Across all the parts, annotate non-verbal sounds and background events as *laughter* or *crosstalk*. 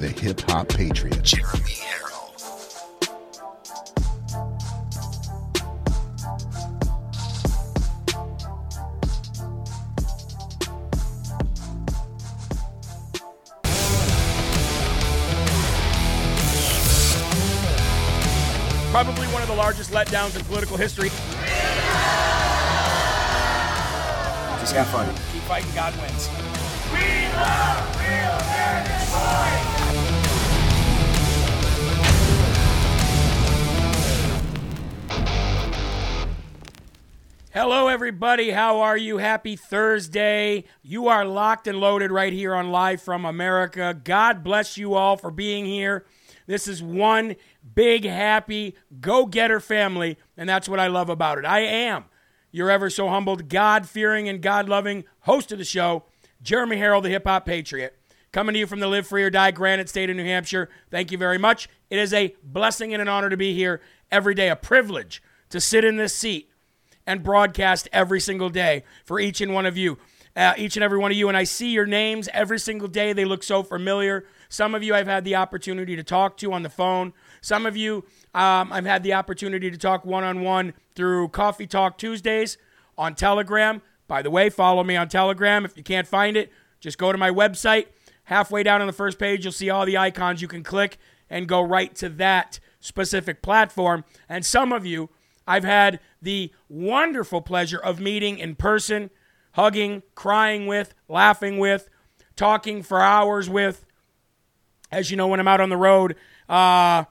The Hip Hop Patriot. Jeremy Herrell. Probably one of the largest letdowns in political history. Just have fun. Keep fighting, God wins. Hello, everybody. How are you? Happy Thursday. You are locked and loaded right here on Live from America. God bless you all for being here. This is one big, happy, go getter family, and that's what I love about it. I am your ever so humbled, God fearing, and God loving host of the show, Jeremy Herrell, the hip hop patriot. Coming to you from the Live Free or Die Granite State of New Hampshire. Thank you very much. It is a blessing and an honor to be here every day, a privilege to sit in this seat and broadcast every single day for each and one of you, uh, each and every one of you. And I see your names every single day. They look so familiar. Some of you I've had the opportunity to talk to on the phone. Some of you um, I've had the opportunity to talk one on one through Coffee Talk Tuesdays on Telegram. By the way, follow me on Telegram. If you can't find it, just go to my website. Halfway down on the first page, you'll see all the icons you can click and go right to that specific platform. And some of you I've had the wonderful pleasure of meeting in person, hugging, crying with, laughing with, talking for hours with. As you know, when I'm out on the road, uh,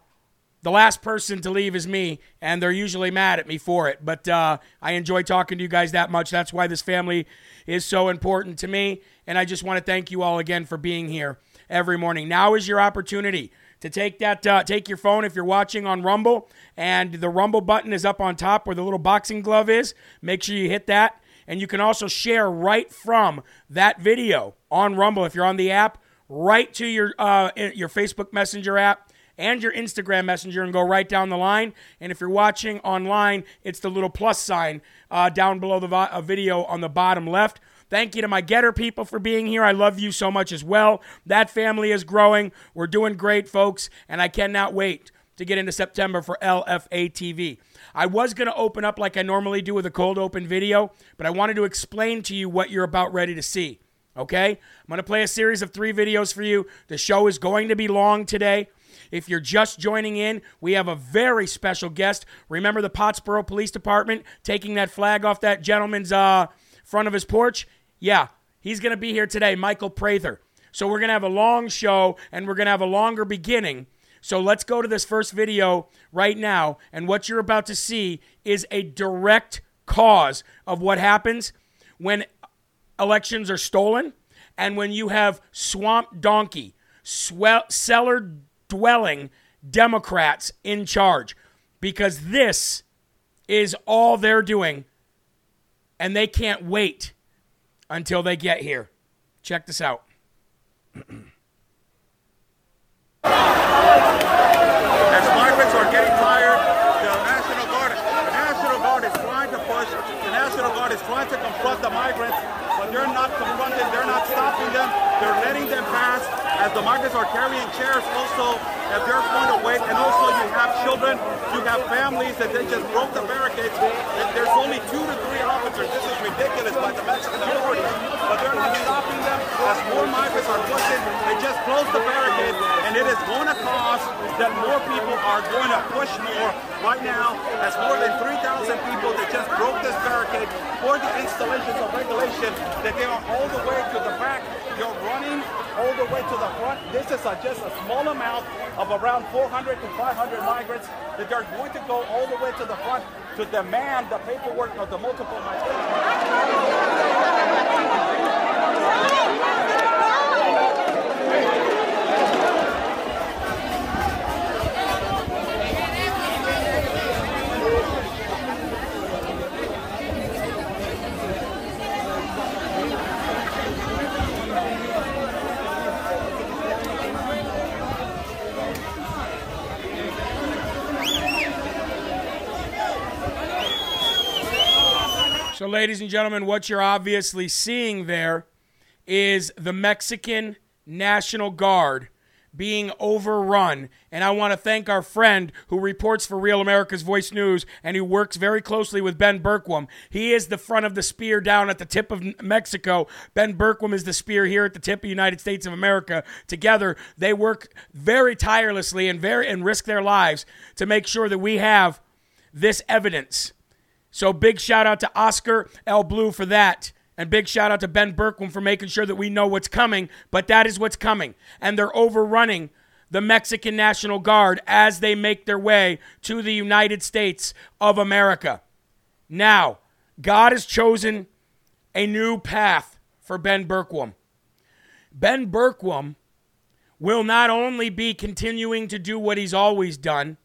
the last person to leave is me, and they're usually mad at me for it. But uh, I enjoy talking to you guys that much. That's why this family is so important to me. And I just want to thank you all again for being here every morning. Now is your opportunity to take that, uh, take your phone if you're watching on Rumble, and the Rumble button is up on top where the little boxing glove is. Make sure you hit that. And you can also share right from that video on Rumble if you're on the app, right to your uh, your Facebook Messenger app and your Instagram Messenger and go right down the line. And if you're watching online, it's the little plus sign uh, down below the uh, video on the bottom left. Thank you to my GETTR people for being here. I love you so much as well. That family is growing. We're doing great, folks, and I cannot wait to get into September for LFA TV. I was going to open up like I normally do with a cold open video, but I wanted to explain to you what you're about ready to see. Okay? I'm going to play a series of three videos for you. The show is going to be long today. If you're just joining in, we have a very special guest. Remember the Pottsboro Police Department taking that flag off that gentleman's uh, front of his porch? Yeah, he's going to be here today, Michael Prather. So we're going to have a long show and we're going to have a longer beginning. So let's go to this first video right now. And what you're about to see is a direct cause of what happens when elections are stolen and when you have swamp donkey, swell, cellar dwelling Democrats in charge. Because this is all they're doing and they can't wait until they get here. Check this out. *clears throat* As migrants are getting tired, the National Guard, the National Guard is trying to push, the National Guard is trying to confront the migrants, but they're not confronting, they're not stopping them, they're letting them pass as the migrants are carrying chairs also, if they're going to wait, and also you have children, you have families that they just broke the barricades, there's only two to three officers, this is ridiculous by the Mexican authorities, but they're not stopping as more migrants are pushing, they just closed the barricade, and it is going to cause that more people are going to push more right now as more than 3,000 people that just broke this barricade for the installations of regulation that they are all the way to the back. They're running all the way to the front. This is a, just a small amount of around 400 to 500 migrants that they're going to go all the way to the front to demand the paperwork of the multiple migrants. So, ladies and gentlemen, what you're obviously seeing there is the Mexican National Guard being overrun. And I want to thank our friend who reports for Real America's Voice News and who works very closely with Ben Bergquam. He is the front of the spear down at the tip of Mexico. Ben Bergquam is the spear here at the tip of the United States of America. Together, they work very tirelessly and very and risk their lives to make sure that we have this evidence. So big shout out to Oscar El Blue for that. And big shout out to Ben Bergquam for making sure that we know what's coming. But that is what's coming. And they're overrunning the Mexican National Guard as they make their way to the United States of America. Now, God has chosen a new path for Ben Bergquam. Ben Bergquam will not only be continuing to do what he's always done,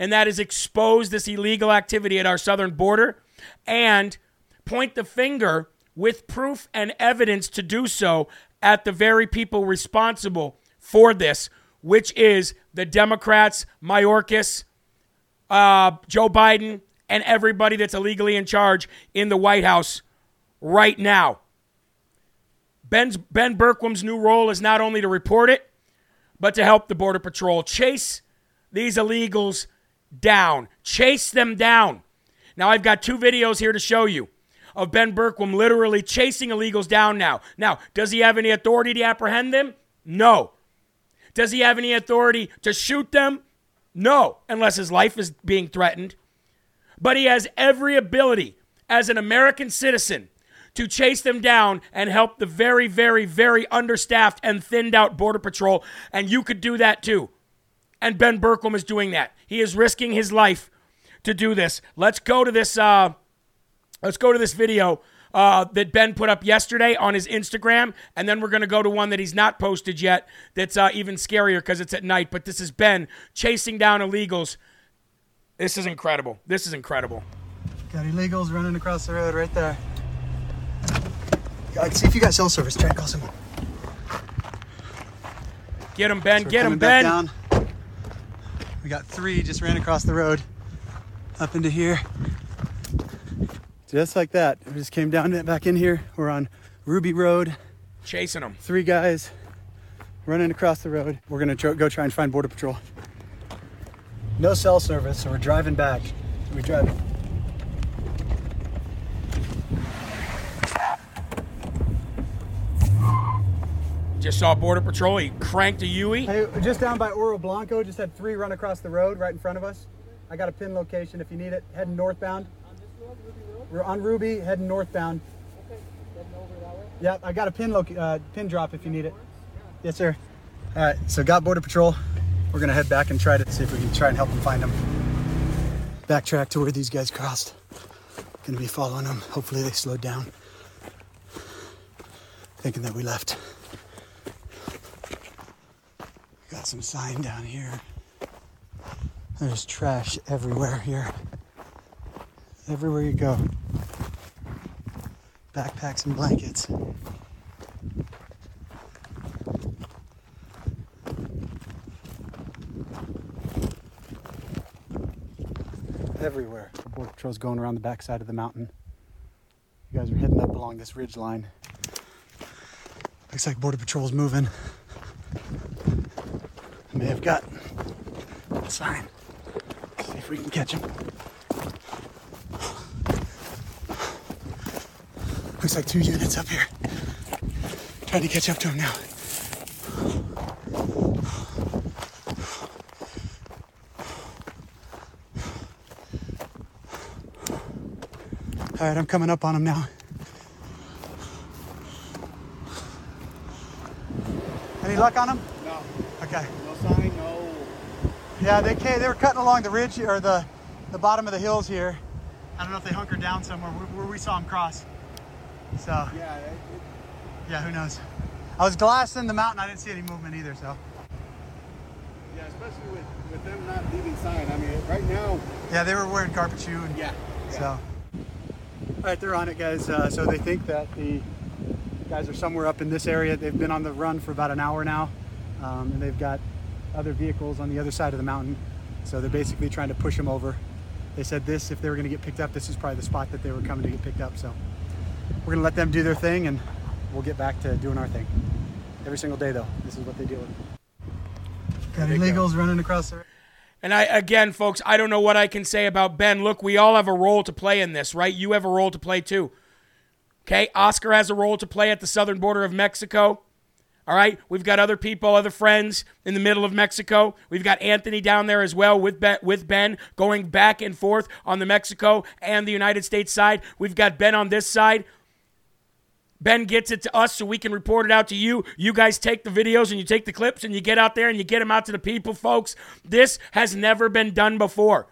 and that is expose this illegal activity at our southern border and point the finger with proof and evidence to do so at the very people responsible for this, which is the Democrats, Mayorkas, uh, Joe Biden, and everybody that's illegally in charge in the White House right now. Ben's, ben Bergquam's new role is not only to report it, but to help the Border Patrol chase these illegals down. Chase them down. Now, I've got two videos here to show you of Ben Bergquam literally chasing illegals down now. Now, does he have any authority to apprehend them? No. Does he have any authority to shoot them? No, unless his life is being threatened. But he has every ability as an American citizen to chase them down and help the very, very, very understaffed and thinned out Border Patrol. And you could do that too. And Ben Bergquam is doing that. He is risking his life to do this. Let's go to this. Uh, let's go to this video uh, that Ben put up yesterday on his Instagram, and then we're going to go to one that he's not posted yet. That's uh, even scarier because it's at night. But this is Ben chasing down illegals. This is incredible. This is incredible. Got illegals running across the road right there. God, see if you got cell service. Try and call someone. Get him, Ben. So Get him, Ben. down. We got three just ran across the road up into here. Just like that. We just came down back in here. We're on Ruby Road. Chasing them. Three guys running across the road. We're gonna tr- go try and find Border Patrol. No cell service, so we're driving back. We drive. Just saw Border Patrol. He cranked a Yui. Hey, just down by Oro Blanco, just had three run across the road right in front of us. I got a pin location if you need it. Heading northbound. on this road We're on Ruby, heading northbound. Okay, heading over that way. Yep, I got a pin uh, pin drop if you need it. Yes, sir. All right, so got Border Patrol. We're gonna head back and try to see if we can try and help them find them. Backtrack to where these guys crossed. Gonna be following them. Hopefully they slowed down. Thinking that we left. Got some sign down here. There's trash everywhere here. Everywhere you go. backpacks and blankets. Everywhere. The Border Patrol's going around the backside of the mountain. You guys are heading up along this ridge line. Looks like Border Patrol's moving. May have got a sign. See if we can catch him. Looks like two units up here. Trying to catch up to him now. All right, I'm coming up on him now. Any luck on him? No, Okay. No sign, no. Yeah, they came, they were cutting along the ridge or the the bottom of the hills here. I don't know if they hunkered down somewhere where, we saw them cross. So Yeah, it, it, yeah, who knows? I was glassing the mountain. I didn't see any movement either. So yeah, especially with, with them not leaving sign. I mean, right now, yeah, they were wearing carpet shoe and yeah. So, all right, they're on it, guys. Uh, so they think that the guys are somewhere up in this area. They've been on the run for about an hour now, um, and they've got other vehicles on the other side of the mountain. So they're basically trying to push them over. They said this, if they were going to get picked up, this is probably the spot that they were coming to get picked up. So we're going to let them do their thing, and we'll get back to doing our thing. Every single day, though, this is what they deal with. Got illegals running across the. And I again, folks, I don't know what I can say about Ben. Look, we all have a role to play in this, right? You have a role to play too. Okay, Oscar has a role to play at the southern border of Mexico. All right, we've got other people, other friends in the middle of Mexico. We've got Anthony down there as well with Ben, with Ben going back and forth on the Mexico and the United States side. We've got Ben on this side. Ben gets it to us so we can report it out to you. You guys take the videos and you take the clips and you get out there and you get them out to the people, folks. This has never been done before.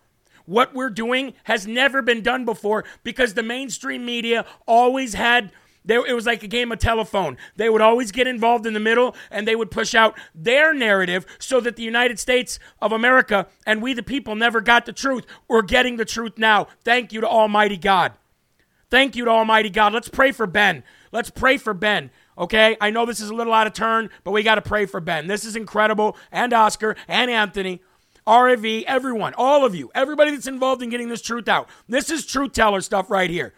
What we're doing has never been done before because the mainstream media always had. There, it was like a game of telephone. They would always get involved in the middle and they would push out their narrative so that the United States of America and we the people never got the truth. We're getting the truth now. Thank you to Almighty God. Thank you to Almighty God. Let's pray for Ben. Let's pray for Ben. Okay? I know this is a little out of turn, but we got to pray for Ben. This is incredible. And Oscar and Anthony, RV, everyone, all of you, everybody that's involved in getting this truth out. This is truth teller stuff right here.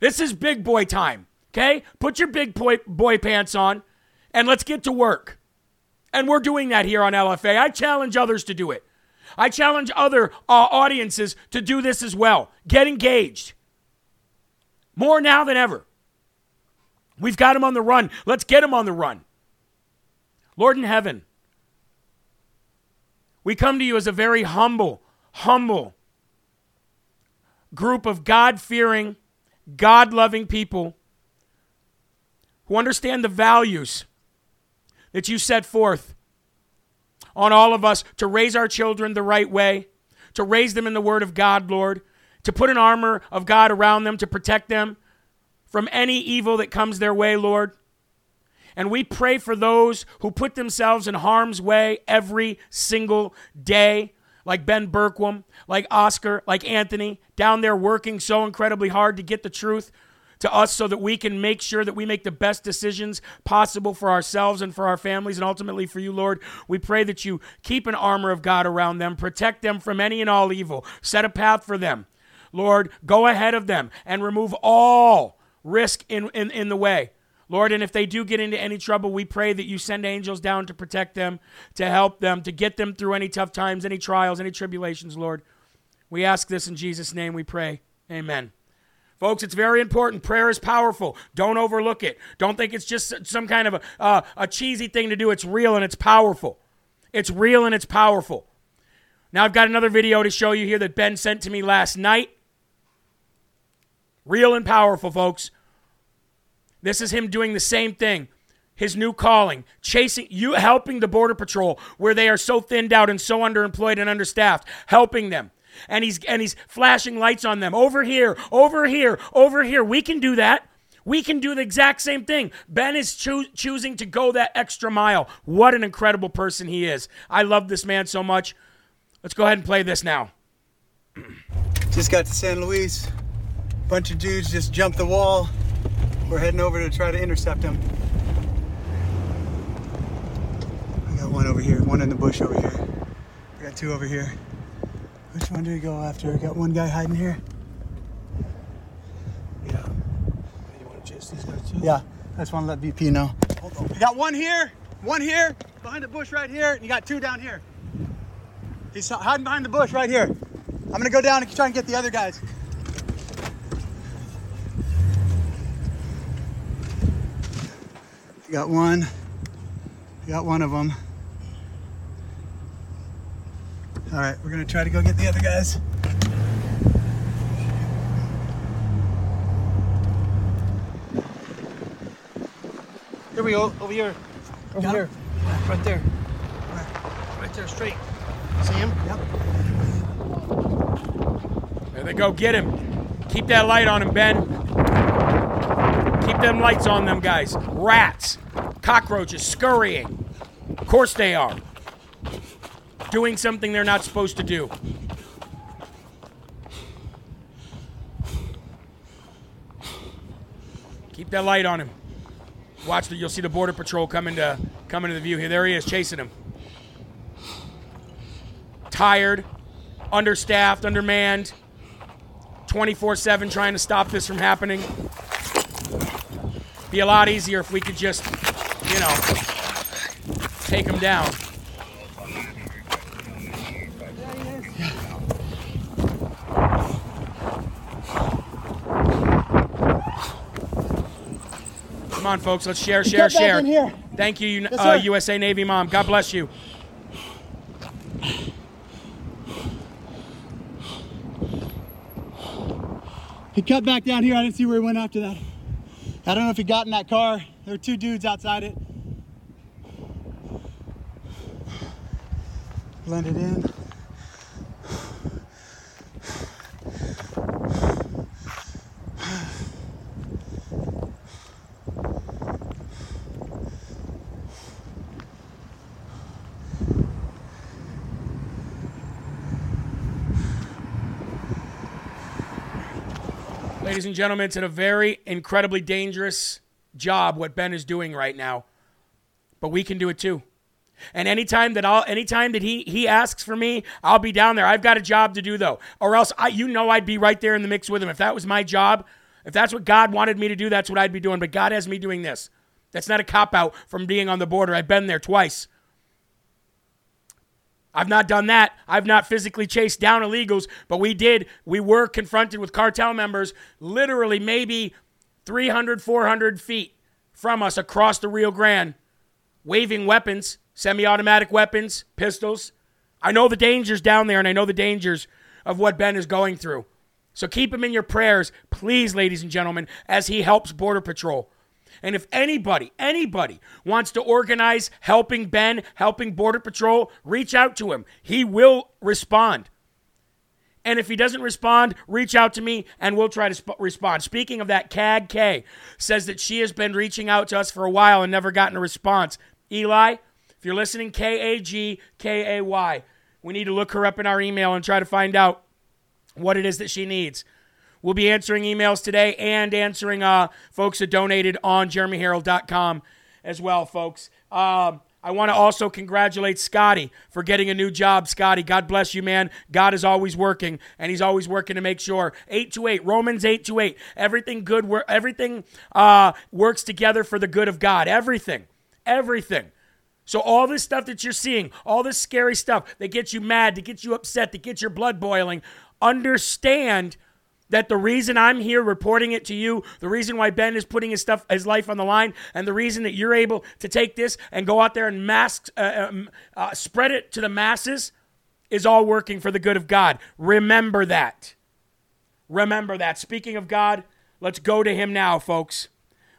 This is big boy time. Okay? Put your big boy, boy pants on and let's get to work. And we're doing that here on LFA. I challenge others to do it. I challenge other uh, audiences to do this as well. Get engaged. More now than ever. We've got him on the run. Let's get him on the run. Lord in heaven, we come to you as a very humble, humble group of God fearing, God loving people who understand the values that you set forth on all of us to raise our children the right way, to raise them in the Word of God, Lord, to put an armor of God around them to protect them from any evil that comes their way, Lord. And we pray for those who put themselves in harm's way every single day, like Ben Bergquam, like Oscar, like Anthony, down there working so incredibly hard to get the truth to us so that we can make sure that we make the best decisions possible for ourselves and for our families and ultimately for you, Lord. We pray that you keep an armor of God around them, protect them from any and all evil, set a path for them. Lord, go ahead of them and remove all risk in, in, in the way. Lord, and if they do get into any trouble, we pray that you send angels down to protect them, to help them, to get them through any tough times, any trials, any tribulations, Lord. We ask this in Jesus' name, we pray. Amen. Folks, it's very important. Prayer is powerful. Don't overlook it. Don't think it's just some kind of a, uh, a cheesy thing to do. It's real and it's powerful. It's real and it's powerful. Now, I've got another video to show you here that Ben sent to me last night. Real and powerful, folks. This is him doing the same thing. His new calling, chasing you, helping the Border Patrol where they are so thinned out and so underemployed and understaffed, helping them. And he's and he's flashing lights on them. Over here, over here, over here. We can do that. We can do the exact same thing. Ben is choo- choosing to go that extra mile. What an incredible person he is. I love this man so much. Let's go ahead and play this now. *clears throat* Just got to San Luis. Bunch of dudes just jumped the wall. We're heading over to try to intercept him. I got one over here, one in the bush over here. I got two over here. Which one do we go after? We got one guy hiding here. Yeah. You want to chase these guys too? Yeah, I just want to let VP know. Hold on. You got one here, one here, behind the bush right here, and you got two down here. He's hiding behind the bush right here. I'm gonna go down and try and get the other guys. You got one. You got one of them. All right, we're gonna try to go get the other guys. Here we go. Over here. Over Got here. him? Right there. Right there, straight. See him? Yep. There they go. Get him. Keep that light on him, Ben. Keep them lights on them, guys. Rats, cockroaches scurrying. Of course they are. Doing something they're not supposed to do. Keep that light on him. Watch the. You'll see the border patrol coming to coming to the view here. There he is, chasing him. Tired, understaffed, undermanned. 24 7 trying to stop this from happening. Be a lot easier if we could just, you know, take him down. On, folks. Let's share, share, Get back share. in here. Thank you, Yes, uh. USA Navy Mom. God bless you. He cut back down here. I didn't see where he went after that. I don't know if he got in that car. There were two dudes outside it. Blended in. Ladies and gentlemen, it's in a very incredibly dangerous job what Ben is doing right now. But we can do it too. And anytime that I'll anytime that he he asks for me, I'll be down there. I've got a job to do though. Or else I you know I'd be right there in the mix with him. If that was my job, if that's what God wanted me to do, that's what I'd be doing. But God has me doing this. That's not a cop out from being on the border. I've been there twice. I've not done that. I've not physically chased down illegals, but we did. We were confronted with cartel members literally maybe 300, 400 feet from us across the Rio Grande, waving weapons, semi automatic weapons, pistols. I know the dangers down there, and I know the dangers of what Ben is going through. So keep him in your prayers, please, ladies and gentlemen, as he helps Border Patrol. And if anybody, anybody wants to organize helping Ben, helping Border Patrol, reach out to him. He will respond. And if he doesn't respond, reach out to me and we'll try to sp- respond. Speaking of that, CAG K says that she has been reaching out to us for a while and never gotten a response. Eli, if you're listening, K A G K A Y, we need to look her up in our email and try to find out what it is that she needs. We'll be answering emails today and answering uh, folks that donated on jeremyherrell.com as well, folks. Um, I want to also congratulate Scotty for getting a new job. Scotty, God bless you, man. God is always working, and He's always working to make sure. 828, Romans 828. Everything good, everything uh, works together for the good of God. Everything. Everything. So all this stuff that you're seeing, all this scary stuff that gets you mad, that gets you upset, that gets your blood boiling, understand that the reason I'm here reporting it to you, the reason why Ben is putting his stuff, his life on the line, and the reason that you're able to take this and go out there and mask, uh, um, uh, spread it to the masses, is all working for the good of God. Remember that. Remember that. Speaking of God, let's go to Him now, folks.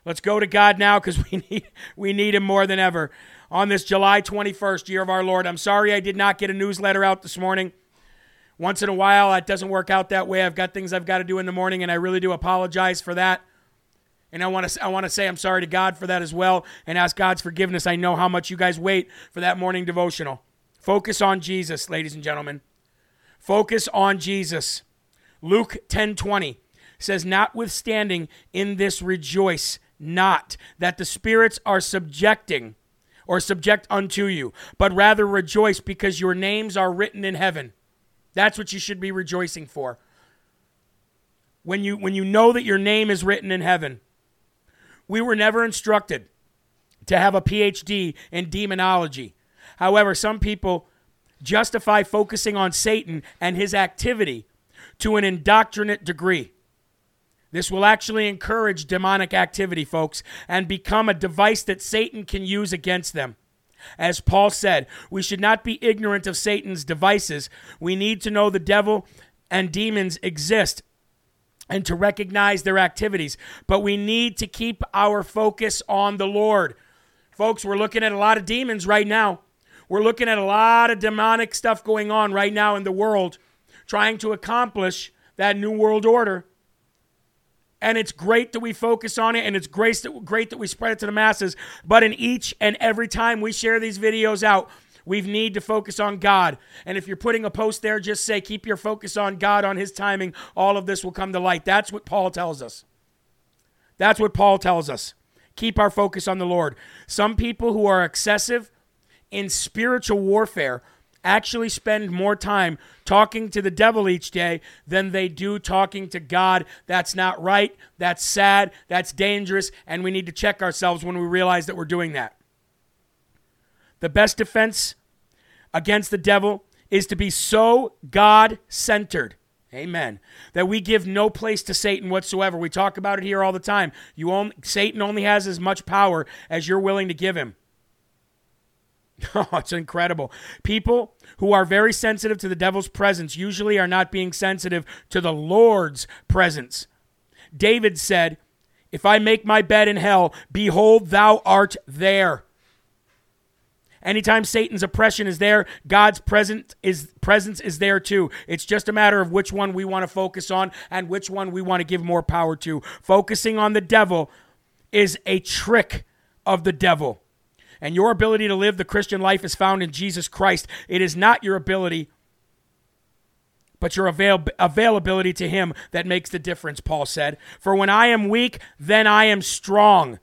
Let's go to God now because we *laughs* need we need Him more than ever on this July 21st, year of our Lord. I'm sorry I did not get a newsletter out this morning. Once in a while, it doesn't work out that way. I've got things I've got to do in the morning, and I really do apologize for that. And I want to I want to say I'm sorry to God for that as well, and ask God's forgiveness. I know how much you guys wait for that morning devotional. Focus on Jesus, ladies and gentlemen. Focus on Jesus. Luke 10:20 says, Notwithstanding, in this rejoice not, that the spirits are subjecting or subject unto you, but rather rejoice because your names are written in heaven. That's what you should be rejoicing for. When you when you know that your name is written in heaven. We were never instructed to have a PhD in demonology. However, some people justify focusing on Satan and his activity to an indoctrinate degree. This will actually encourage demonic activity, folks, and become a device that Satan can use against them. As Paul said, we should not be ignorant of Satan's devices. We need to know the devil and demons exist and to recognize their activities. But we need to keep our focus on the Lord. Folks, we're looking at a lot of demons right now. We're looking at a lot of demonic stuff going on right now in the world, trying to accomplish that new world order. And it's great that we focus on it, and it's great that, great that we spread it to the masses. But in each and every time we share these videos out, we need to focus on God. And if you're putting a post there, just say, keep your focus on God, on His timing. All of this will come to light. That's what Paul tells us. That's what Paul tells us. Keep our focus on the Lord. Some people who are excessive in spiritual warfare actually spend more time talking to the devil each day than they do talking to God. That's not right. That's sad. That's dangerous. And we need to check ourselves when we realize that we're doing that. The best defense against the devil is to be so God centered. Amen. That we give no place to Satan whatsoever. We talk about it here all the time. You only, Satan only has as much power as you're willing to give him. *laughs* Oh, it's incredible. People who are very sensitive to the devil's presence usually are not being sensitive to the Lord's presence. David said, If I make my bed in hell, behold, thou art there. Anytime Satan's oppression is there, God's presence is presence is there too. It's just a matter of which one we want to focus on and which one we want to give more power to. Focusing on the devil is a trick of the devil. And your ability to live the Christian life is found in Jesus Christ. It is not your ability but your avail- availability to him that makes the difference, Paul said. For when I am weak, then I am strong.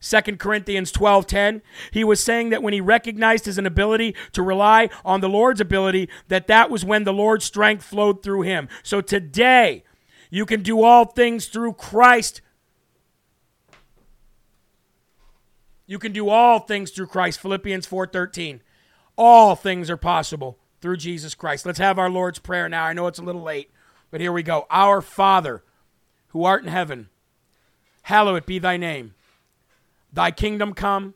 2 Corinthians 12:10 he was saying that when he recognized his inability to rely on the Lord's ability that that was when the Lord's strength flowed through him. So today you can do all things through Christ. You can do all things through Christ. Philippians 4:13. All things are possible through Jesus Christ. Let's have our Lord's prayer now. I know it's a little late, but here we go. Our Father, who art in heaven, hallowed be thy name. Thy kingdom come,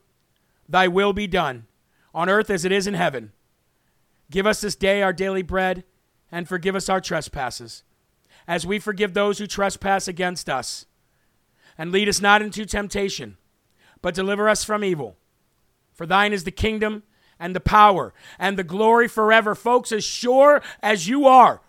thy will be done, on earth as it is in heaven. Give us this day our daily bread, and forgive us our trespasses, as we forgive those who trespass against us. And lead us not into temptation, but deliver us from evil. For thine is the kingdom, and the power, and the glory forever. Folks, as sure as you are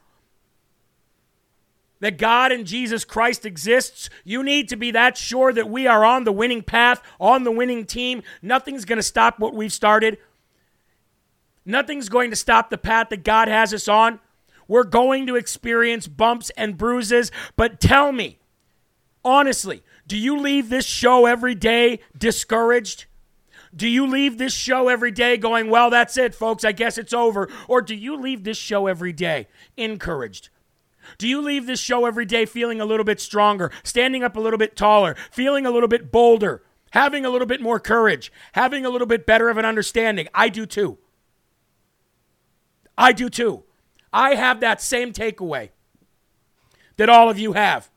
that God and Jesus Christ exists, you need to be that sure that we are on the winning path, on the winning team. Nothing's going to stop what we've started. Nothing's going to stop the path that God has us on. We're going to experience bumps and bruises, but tell me, honestly, do you leave this show every day discouraged? Do you leave this show every day going, well, that's it, folks, I guess it's over? Or do you leave this show every day encouraged? Do you leave this show every day feeling a little bit stronger, standing up a little bit taller, feeling a little bit bolder, having a little bit more courage, having a little bit better of an understanding? I do too. I do too. I have that same takeaway that all of you have.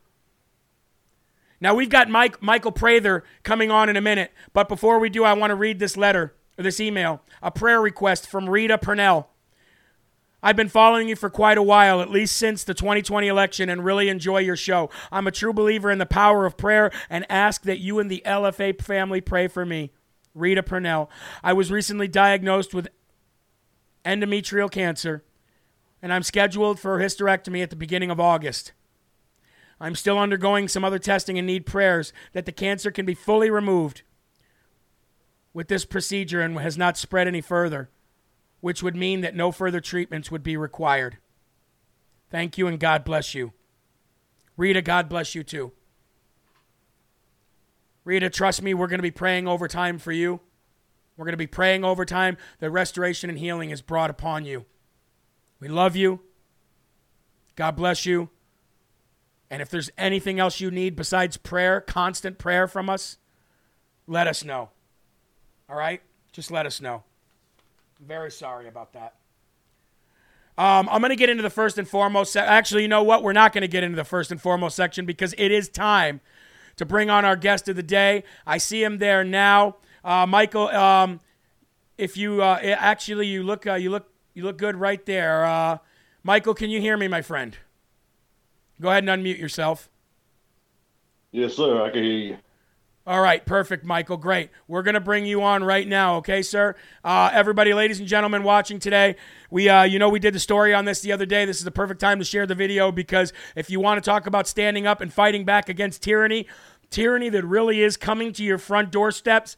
Now we've got Mike Michael Prather coming on in a minute, but before we do, I want to read this letter or this email, a prayer request from Rita Purnell. I've been following you for quite a while, at least since the 2020 election, and really enjoy your show. I'm a true believer in the power of prayer and ask that you and the LFA family pray for me. Rita Purnell. I was recently diagnosed with endometrial cancer, and I'm scheduled for a hysterectomy at the beginning of August. I'm still undergoing some other testing and need prayers that the cancer can be fully removed with this procedure and has not spread any further which would mean that no further treatments would be required. Thank you and God bless you. Rita, God bless you too. Rita, trust me, we're going to be praying overtime for you. We're going to be praying overtime that restoration and healing is brought upon you. We love you. God bless you. And if there's anything else you need besides prayer, constant prayer from us, let us know. All right? Just let us know. I'm very sorry about that. Um, I'm going to get into the first and foremost. Se- Actually, you know what? We're not going to get into the first and foremost section because it is time to bring on our guest of the day. I see him there now. Uh, Michael, um, if you uh, actually you look uh, you look you look good right there. Uh, Michael, can you hear me, my friend? Go ahead and unmute yourself. Yes, sir. I can hear you. All right, perfect, Michael. Great. We're going to bring you on right now, okay, sir? Uh, everybody, ladies and gentlemen watching today, we, uh, you know, we did the story on this the other day. This is the perfect time to share the video because if you want to talk about standing up and fighting back against tyranny, tyranny that really is coming to your front doorsteps,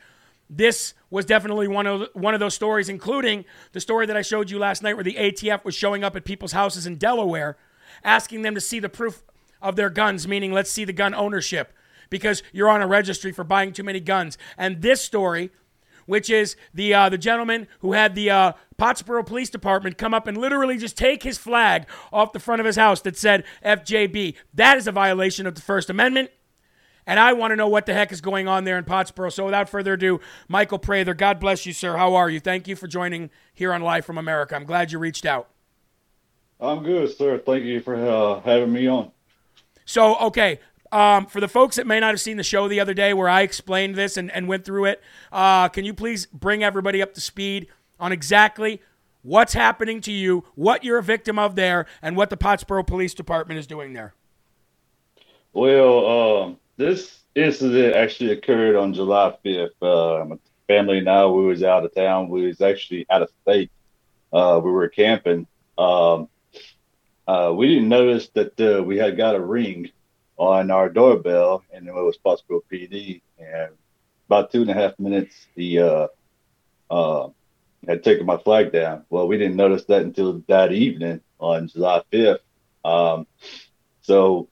this was definitely one of one of those stories, including the story that I showed you last night, where the ATF was showing up at people's houses in Delaware, asking them to see the proof of their guns, meaning let's see the gun ownership, because you're on a registry for buying too many guns. And this story, which is the uh, the gentleman who had the uh, Pottsboro Police Department come up and literally just take his flag off the front of his house that said FJB. That is a violation of the First Amendment. And I want to know what the heck is going on there in Pottsboro. So without further ado, Michael Prather, God bless you, sir. How are you? Thank you for joining here on Live from America. I'm glad you reached out. I'm good, sir. Thank you for uh, having me on. So, okay, um, for the folks that may not have seen the show the other day where I explained this and, and went through it, uh, can you please bring everybody up to speed on exactly what's happening to you, what you're a victim of there, and what the Pottsboro Police Department is doing there? Well, um, this incident actually occurred on July 5th. Uh, my family and I, we was out of town. We was actually out of state. Uh, we were camping. Um, uh, we didn't notice that uh, we had got a ring on our doorbell, and it was Pottsboro PD. And about two and a half minutes, he uh, uh, had taken my flag down. Well, we didn't notice that until that evening on July 5th. Um, so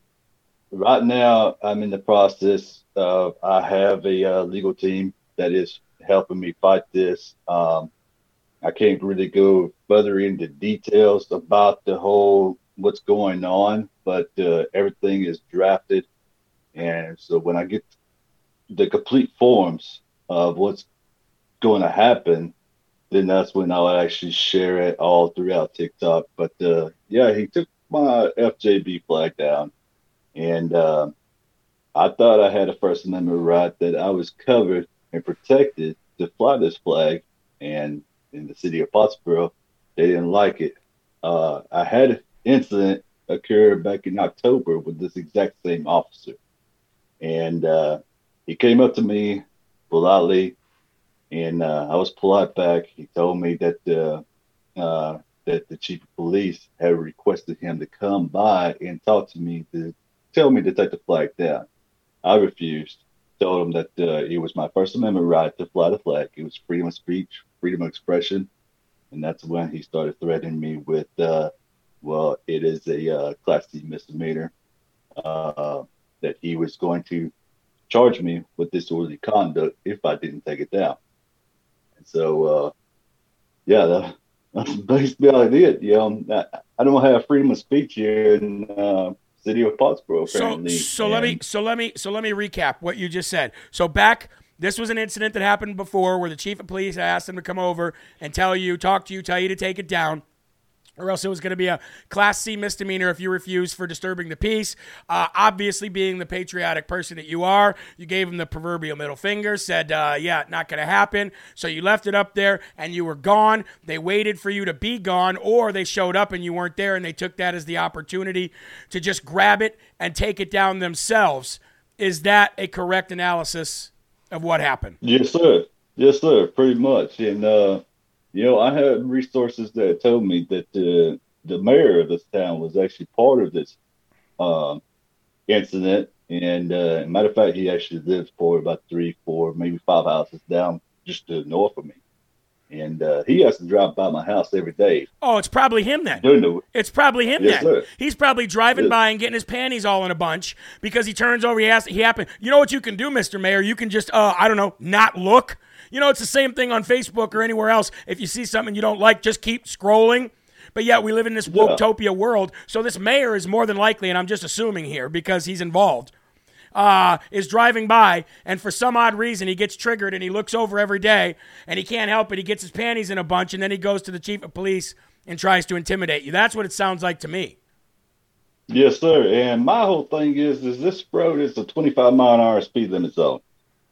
right now, I'm in the process of I have a uh, legal team that is helping me fight this. Um, I can't really go further into details about the whole what's going on, but uh, everything is drafted, and so when I get the complete forms of what's going to happen, then that's when I'll actually share it all throughout TikTok. But uh, yeah, he took my FJB flag down, and uh, I thought I had a First Amendment right that I was covered and protected to fly this flag, and in the city of Pottsboro, they didn't like it. Uh, I had incident occurred back in October with this exact same officer, and uh, he came up to me politely, and uh, I was polite back. He told me that uh, uh, that the chief of police had requested him to come by and talk to me to tell me to take the flag down. I refused. Told him that uh, it was my First Amendment right to fly the flag. It was freedom of speech, freedom of expression, and that's when he started threatening me with, uh, well, it is a uh, Class C misdemeanor. Uh, that he was going to charge me with disorderly conduct if I didn't take it down. And so, uh, yeah, that, *laughs* that's basically all I did. You know, I, I don't have freedom of speech here in uh, city of Pottsboro. So, so let me so let me so let me recap what you just said. So back this was an incident that happened before where the chief of police asked him to come over and tell you, talk to you, tell you to take it down. Or else it was going to be a Class C misdemeanor if you refused for disturbing the peace. Uh, obviously, being the patriotic person that you are, you gave him the proverbial middle finger, said, uh, Yeah, not going to happen. So you left it up there and you were gone. They waited for you to be gone, or they showed up and you weren't there and they took that as the opportunity to just grab it and take it down themselves. Is that a correct analysis of what happened? Yes, sir. Yes, sir. Pretty much. And uh, you know, I had resources that told me that uh, the mayor of this town was actually part of this um, incident. And uh, matter of fact, he actually lives for about three, four, maybe five houses down just to the north of me. and uh, he has to drive by my house every day. Oh, it's probably him then. The It's probably him Yes, then. sir. He's probably driving Yes. by and getting his panties all in a bunch because he turns over. He has he happen. You know what you can do, Mister Mayor? You can just uh, I don't know, not look. You know, it's the same thing on Facebook or anywhere else. If you see something you don't like, just keep scrolling. But yet we live in this Yeah. world. So this mayor is more than likely, and I'm just assuming here because he's involved, uh, is driving by, and for some odd reason he gets triggered and he looks over every day and he can't help it. He gets his panties in a bunch, and then he goes to the chief of police and tries to intimidate you. That's what it sounds like to me. Yes, sir. And my whole thing is, is this road is a 25 mile an hour speed limit zone.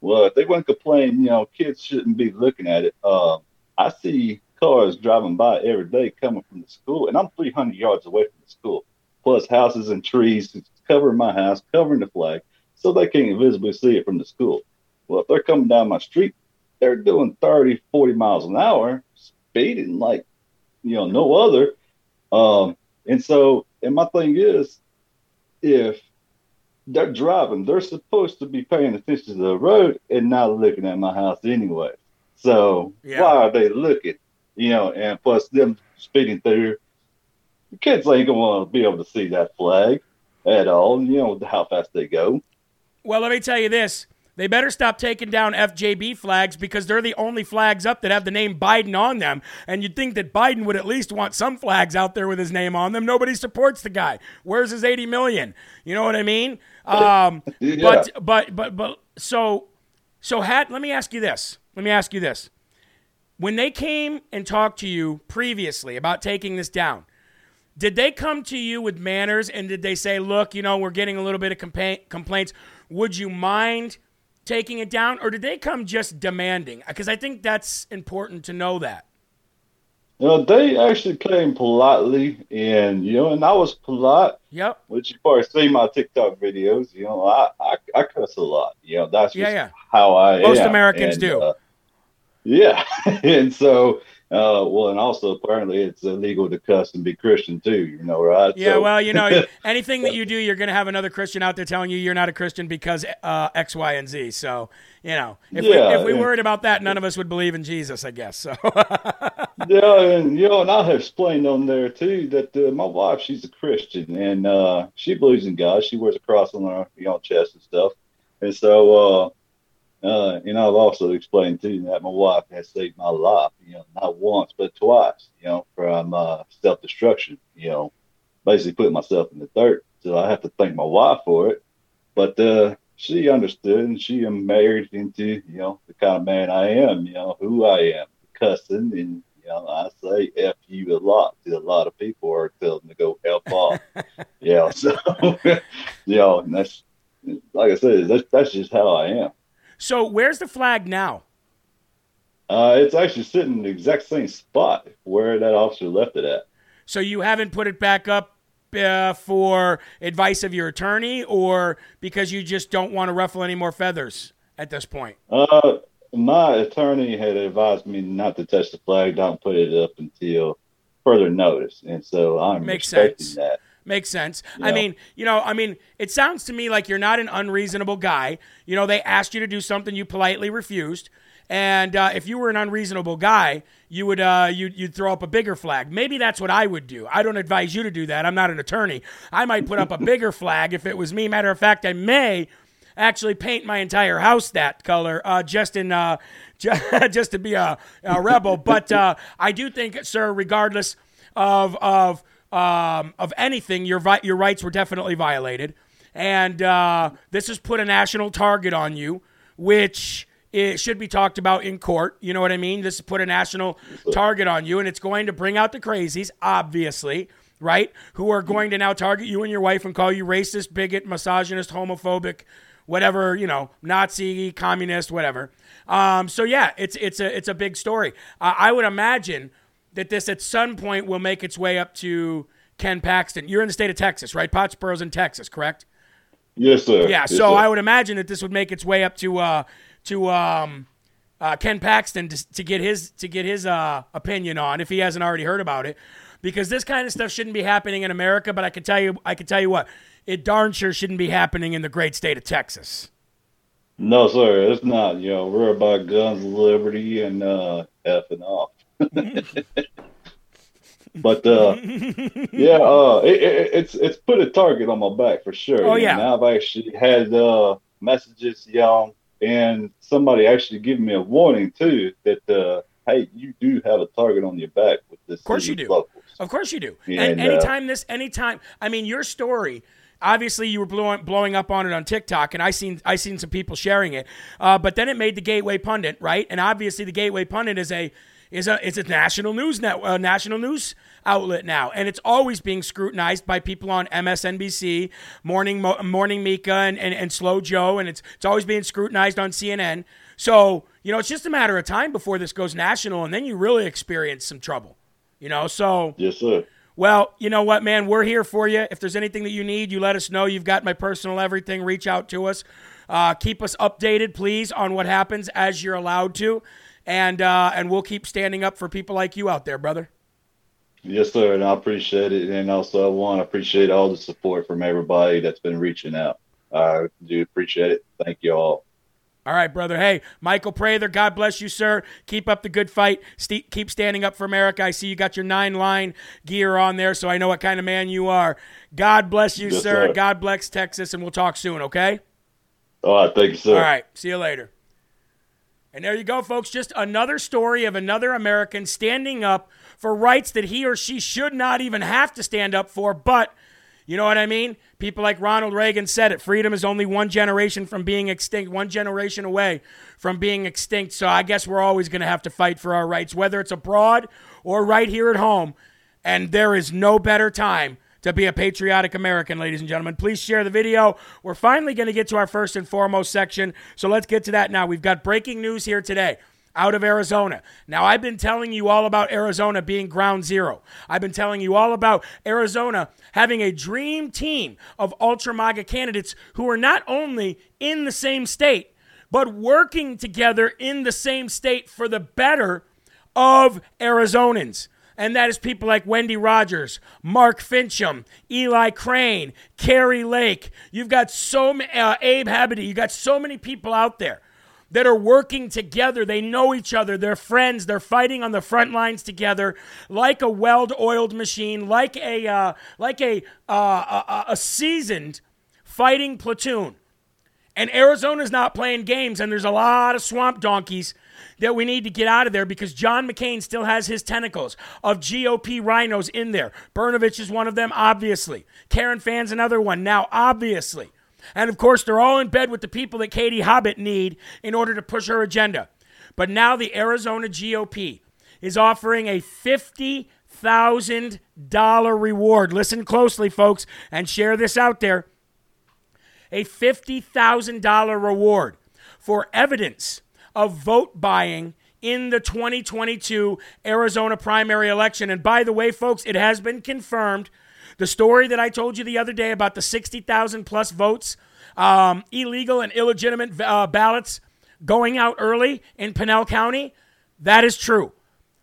Well, they want to complain, you know, kids shouldn't be looking at it. Uh, I see cars driving by every day coming from the school, and I'm 300 yards away from the school, plus houses and trees covering my house, covering the flag, so they can't visibly see it from the school. Well, if they're coming down my street, they're doing 30, 40 miles an hour, speeding like, you know, no other. Um, and so, and my thing is, if they're driving, they're supposed to be paying attention to the road and not looking at my house anyway. So Yeah. why are they looking? You know, and plus them speeding through, the kids ain't gonna want to be able to see that flag at all. You know how fast they go. Well, let me tell you this. They better stop taking down FJB flags because they're the only flags up that have the name Biden on them. And you'd think that Biden would at least want some flags out there with his name on them. Nobody supports the guy. Where's his 80 million? You know what I mean? Um, *laughs* Yeah. But but but but so so had let me ask you this. Let me ask you this. When they came and talked to you previously about taking this down, did they come to you with manners and did they say, look, you know, we're getting a little bit of compa- complaints. Would you mind taking it down? Or did they come just demanding? Because I think that's important to know that. You know, they actually came politely, and you know, and I was polite. Yep. Which you probably see my TikTok videos. You know, I I, I cuss a lot. You know, that's Yeah, just yeah. how I Most am. Americans And, do. uh, yeah, *laughs* and so uh, well, and also apparently it's illegal to cuss and be Christian too. You know, right? Yeah, So- well, you know, *laughs* anything that you do, you're going to have another Christian out there telling you you're not a Christian because uh, X, Y, and Z. So, you know, if Yeah, we, if we yeah. worried about that, none of us would believe in Jesus, I guess. So, *laughs* Yeah, and you know, and I have explained on there too that uh, my wife, she's a Christian, and uh, she believes in God. She wears a cross on her you know chest and stuff, and so uh, and I've also explained too that my wife has saved my life, you know, not once but twice, you know, from uh, self destruction, you know, basically putting myself in the dirt. So I have to thank my wife for it, but uh, she understood, and she married into you know the kind of man I am, you know, who I am, cussing and you know, I say F you a lot to a lot of people or tell them to go F *laughs* off. yeah. So, *laughs* you know, and that's, like I said, that's, that's just how I am. So where's the flag now? Uh, it's actually sitting in the exact same spot where that officer left it at. So you haven't put it back up uh, for advice of your attorney or because you just don't want to ruffle any more feathers at this point? Uh, my attorney had advised me not to touch the flag, don't put it up until further notice. And so I'm Makes respecting sense. that. Makes sense. I mean, you know, I mean, it sounds to me like you're not an unreasonable guy. You know, they asked you to do something you politely refused. And uh, if you were an unreasonable guy, you would uh, you'd, you'd throw up a bigger flag. Maybe that's what I would do. I don't advise you to do that. I'm not an attorney. I might put up a bigger flag if it was me. Matter of fact, I may actually paint my entire house that color uh, just in uh, *laughs* ju- just to be a, a rebel. But uh, I do think, sir, regardless of of um, of anything, your vi- your rights were definitely violated, and uh, this has put a national target on you, which. It should be talked about in court. You know what I mean? This has put a national target on you, and it's going to bring out the crazies, obviously, right? Who are going to now target you and your wife and call you racist, bigot, misogynist, homophobic, whatever you know, Nazi, communist, whatever. Um, so yeah, it's it's a it's a big story. Uh, I would imagine that this at some point will make its way up to Ken Paxton. You're in the state of Texas, right? Pottsboro's in Texas, correct? Yes, sir. Yeah. Yes, so sir. I would imagine that this would make its way up to uh, to um, uh, Ken Paxton to, to get his to get his uh, opinion on if he hasn't already heard about it, because this kind of stuff shouldn't be happening in America. But I can tell you, I can tell you what, it darn sure shouldn't be happening in the great state of Texas. No, sir, it's not. You know, we're about guns, liberty, and uh, effing off. *laughs* but uh, yeah, uh, it, it, it's it's put a target on my back for sure. Oh, yeah. And I've actually had uh, messages, young, and somebody actually giving me a warning too that uh, hey, you do have a target on your back with this. Of course you do. locals. Of course you do. And and, uh, anytime this, anytime, I mean, your story. Obviously, you were blowing blowing up on it on TikTok, and I seen I seen some people sharing it. Uh, but then it made the Gateway Pundit, right? And obviously, the Gateway Pundit is a is a it's a national news net uh, national news outlet now, and it's always being scrutinized by people on MSNBC, Morning Mo- Morning Mika, and, and and Slow Joe, and it's it's always being scrutinized on CNN. So you know, it's just a matter of time before this goes national, and then you really experience some trouble. You know, so Yes, sir. well, you know what, man? We're here for you. If there's anything that you need, you let us know. You've got my personal everything. Reach out to us. Uh, keep us updated, please, on what happens as you're allowed to, and uh, and we'll keep standing up for people like you out there, brother. Yes, sir, and I appreciate it. And also, I want to appreciate all the support from everybody that's been reaching out. I do appreciate it. Thank you all. All right, brother. Hey, Michael Prather, God bless you, sir. Keep up the good fight. Ste keep standing up for America. I see you got your nine line gear on there, so I know what kind of man you are. God bless you, Yes, sir. sir. God bless Texas, and we'll talk soon, okay? All right, thank you, sir. All right. See you later. And there you go, folks. Just another story of another American standing up for rights that he or she should not even have to stand up for. But you know what I mean? People like Ronald Reagan said it freedom is only one generation from being extinct, one generation away from being extinct. So I guess we're always going to have to fight for our rights, whether it's abroad or right here at home. And there is no better time to be a patriotic American, ladies and gentlemen. Please share the video. We're finally going to get to our first and foremost section. So let's get to that now. We've got breaking news here today out of Arizona. Now, I've been telling you all about Arizona being ground zero. I've been telling you all about Arizona having a dream team of Ultra MAGA candidates who are not only in the same state, but working together in the same state for the better of Arizonans. And that is people like Wendy Rogers, Mark Finchem, Eli Crane, Kari Lake. You've got so many, uh, Abe Hamadeh. You've got so many people out there that are working together. They know each other. They're friends. They're fighting on the front lines together, like a weld-oiled machine, like a uh, like a, uh, a a seasoned fighting platoon. And Arizona's not playing games, and there's a lot of swamp donkeys that we need to get out of there because John McCain still has his tentacles of GOP rhinos in there. Brnovich is one of them, obviously. Karen Fann's another one now, obviously. And of course, they're all in bed with the people that Katie Hobbit need in order to push her agenda. But now the Arizona GOP is offering a $50,000 reward. Listen closely, folks, and share this out there a $50,000 reward for evidence of vote buying in the 2022 Arizona primary election. And by the way, folks, it has been confirmed. The story that I told you the other day about the 60,000 plus votes, um, illegal and illegitimate uh, ballots going out early in Pinal County, that is true.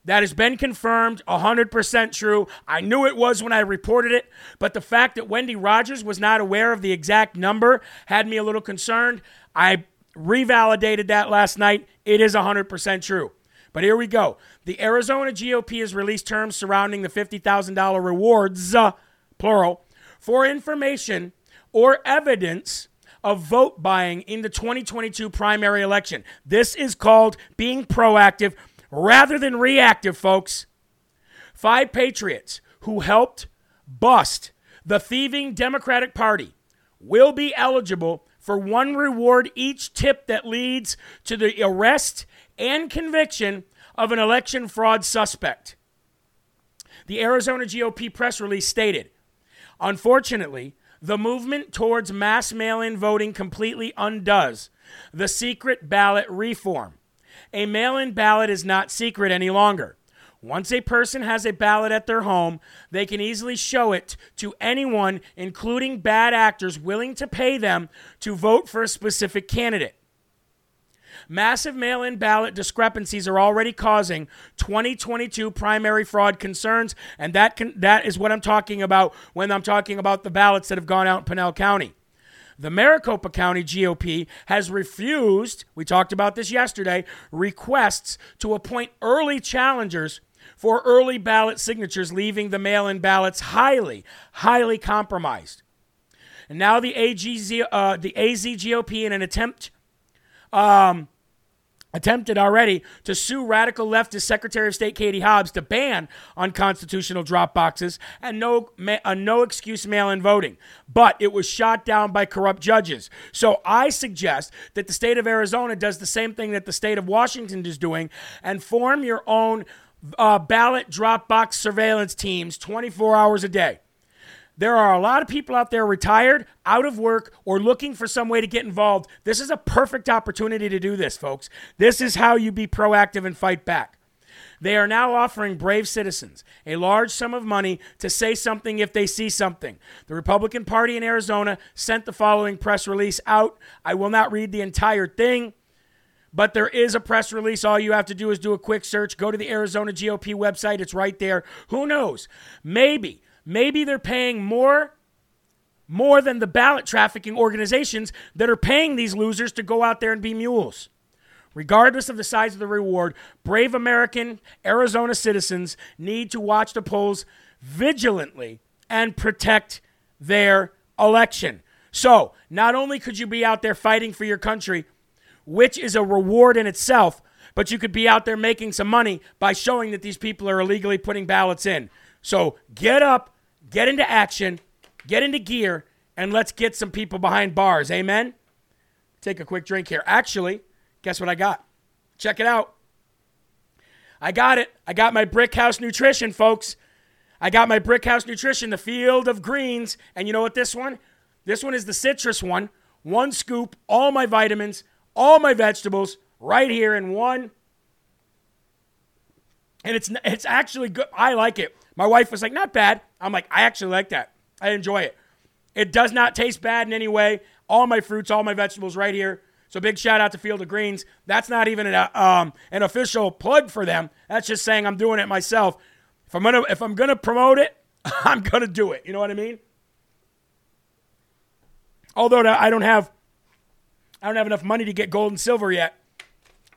That has been confirmed, 100% true. I knew it was when I reported it, but the fact that Wendy Rogers was not aware of the exact number had me a little concerned. I revalidated that last night. It is 100% true. But here we go. The Arizona GOP has released terms surrounding the $50,000 rewards, uh, plural, for information or evidence of vote buying in the 2022 primary election. This is called being proactive rather than reactive, folks. Five patriots who helped bust the thieving Democratic Party will be eligible for one reward each tip that leads to the arrest and conviction of an election fraud suspect. The Arizona GOP press release stated Unfortunately, the movement towards mass mail in voting completely undoes the secret ballot reform. A mail in ballot is not secret any longer. Once a person has a ballot at their home, they can easily show it to anyone, including bad actors willing to pay them to vote for a specific candidate. Massive mail in ballot discrepancies are already causing 2022 primary fraud concerns, and that, can, that is what I'm talking about when I'm talking about the ballots that have gone out in Pinal County. The Maricopa County GOP has refused, we talked about this yesterday, requests to appoint early challengers for early ballot signatures, leaving the mail in ballots highly, highly compromised. And now the, AGZ, uh, the AZ GOP, in an attempt um, attempted already to sue radical leftist Secretary of State Katie Hobbs to ban unconstitutional drop boxes and no a no excuse mail-in voting. But it was shot down by corrupt judges. So I suggest that the state of Arizona does the same thing that the state of Washington is doing and form your own uh, ballot drop box surveillance teams 24 hours a day. There are a lot of people out there retired, out of work, or looking for some way to get involved. This is a perfect opportunity to do this, folks. This is how you be proactive and fight back. They are now offering brave citizens a large sum of money to say something if they see something. The Republican Party in Arizona sent the following press release out. I will not read the entire thing, but there is a press release. All you have to do is do a quick search, go to the Arizona GOP website. It's right there. Who knows? Maybe Maybe they're paying more more than the ballot trafficking organizations that are paying these losers to go out there and be mules. Regardless of the size of the reward, brave American Arizona citizens need to watch the polls vigilantly and protect their election. So, not only could you be out there fighting for your country, which is a reward in itself, but you could be out there making some money by showing that these people are illegally putting ballots in. So, get up, get into action, get into gear, and let's get some people behind bars. Amen? Take a quick drink here. Actually, guess what I got? Check it out. I got it. I got my Brick House Nutrition, folks. I got my Brick House Nutrition, the field of greens. And you know what this one? This one is the citrus one. One scoop, all my vitamins, all my vegetables right here in one. And it's it's actually good. I like it. My wife was like, not bad. I'm like, I actually like that. I enjoy it. It does not taste bad in any way. All my fruits, all my vegetables right here. So big shout out to Field of Greens. That's not even an, um, an official plug for them. That's just saying I'm doing it myself. If I'm gonna if I'm gonna promote it, *laughs* I'm gonna do it. You know what I mean? Although I don't have I don't have enough money to get gold and silver yet,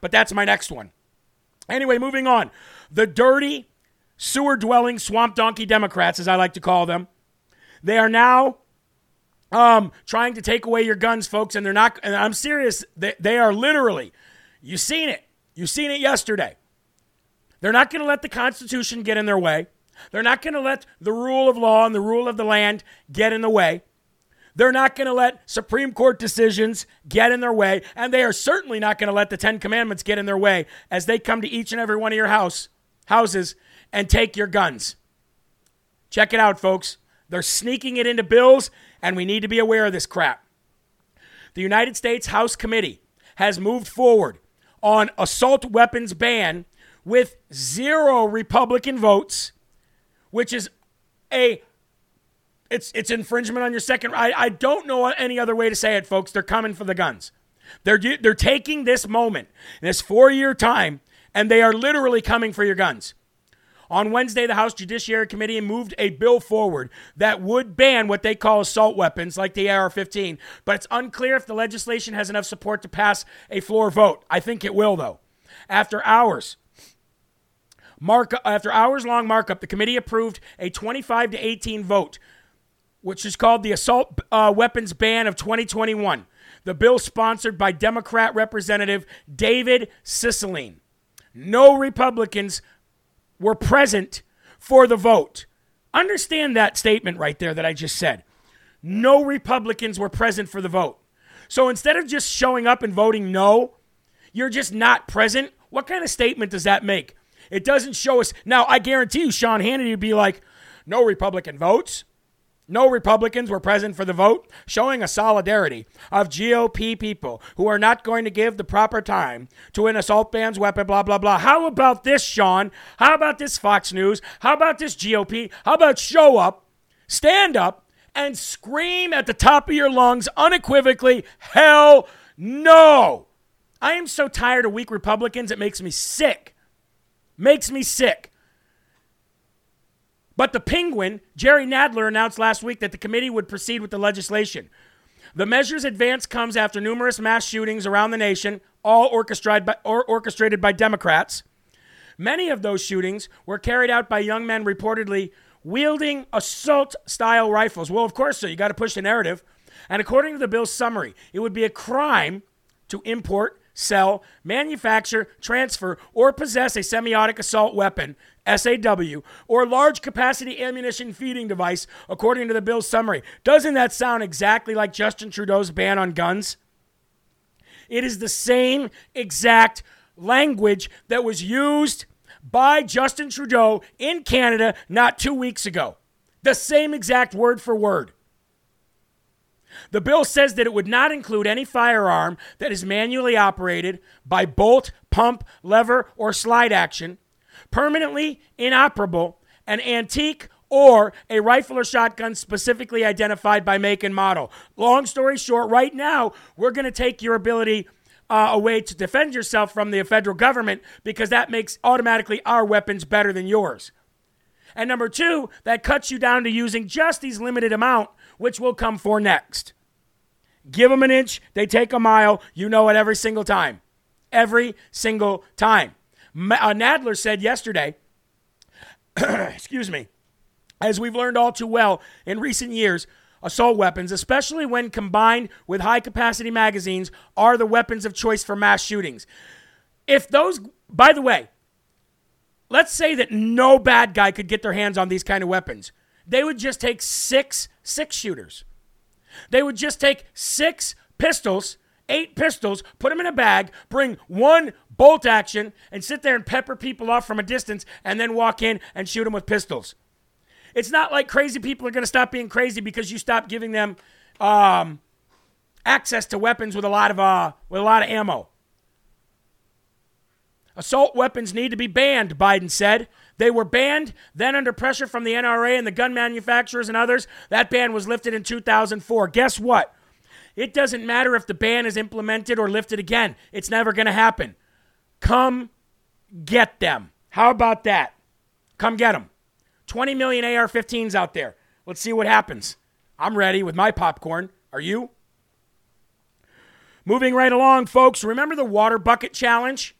but that's my next one. Anyway, moving on. The dirty sewer dwelling swamp donkey Democrats, as I like to call them. They are now um, trying to take away your guns, folks, and they're not, and I'm serious, they, they are literally, you've seen it. You've seen it yesterday. They're not going to let the Constitution get in their way. They're not going to let the rule of law and the rule of the land get in the way. They're not going to let Supreme Court decisions get in their way. And they are certainly not going to let the Ten Commandments get in their way as they come to each and every one of your house, houses and take your guns. Check it out, folks. They're sneaking it into bills, and we need to be aware of this crap. The United States House Committee has moved forward on assault weapons ban with zero Republican votes, which is a it's it's infringement on your second I, I don't know any other way to say it, folks. They're coming for the guns. They're they're taking this moment, this four year time, and they are literally coming for your guns. On Wednesday, the House Judiciary Committee moved a bill forward that would ban what they call assault weapons, like the AR 15, but it's unclear if the legislation has enough support to pass a floor vote. I think it will, though. After hours, mark, after hours long markup, the committee approved a 25 to 18 vote, which is called the Assault uh, Weapons Ban of 2021. The bill sponsored by Democrat Representative David Cicilline. No Republicans were present for the vote. Understand that statement right there that I just said. No Republicans were present for the vote. So instead of just showing up and voting no, you're just not present. What kind of statement does that make? It doesn't show us. Now, I guarantee you, Sean Hannity would be like, no Republican votes. No Republicans were present for the vote, showing a solidarity of GOP people who are not going to give the proper time to an assault ban's weapon, blah, blah, blah. How about this, Sean? How about this, Fox News? How about this, GOP? How about show up, stand up, and scream at the top of your lungs unequivocally, hell no! I am so tired of weak Republicans, it makes me sick. Makes me sick. But the Penguin, Jerry Nadler, announced last week that the committee would proceed with the legislation. The measure's advance comes after numerous mass shootings around the nation, all orchestrated by, or orchestrated by Democrats. Many of those shootings were carried out by young men reportedly wielding assault style rifles. Well, of course, so you got to push the narrative. And according to the bill's summary, it would be a crime to import, sell, manufacture, transfer, or possess a semiautomatic assault weapon, SAW, or large capacity ammunition feeding device, according to the bill's summary. Doesn't that sound exactly like Justin Trudeau's ban on guns? It is the same exact language that was used by Justin Trudeau in Canada not two weeks ago. The same exact word for word. The bill says that it would not include any firearm that is manually operated by bolt, pump, lever, or slide action, permanently inoperable, an antique, or a rifle or shotgun specifically identified by make and model. Long story short, right now, we're going to take your ability uh, a way to defend yourself from the federal government because that makes automatically our weapons better than yours. And number two, that cuts you down to using just these limited amount, which will come for next. Give them an inch, they take a mile. You know it every single time. Every single time. Uh, Nadler said yesterday, *clears throat* excuse me, as we've learned all too well in recent years, assault weapons, especially when combined with high capacity magazines, are the weapons of choice for mass shootings. If those, by the way, let's say that no bad guy could get their hands on these kind of weapons, they would just take six six shooters. They would just take six pistols, eight pistols, put them in a bag, bring one bolt action, and sit there and pepper people off from a distance, and then walk in and shoot them with pistols. It's not like crazy people are going to stop being crazy because you stop giving them um, access to weapons with a lot of uh, with a lot of ammo. Assault weapons need to be banned, Biden said. They were banned, then under pressure from the NRA and the gun manufacturers and others, that ban was lifted in 2004. Guess what? It doesn't matter if the ban is implemented or lifted again. It's never going to happen. Come get them. How about that? Come get them. 20 million AR 15s out there. Let's see what happens. I'm ready with my popcorn. Are you? Moving right along, folks. Remember the water bucket challenge?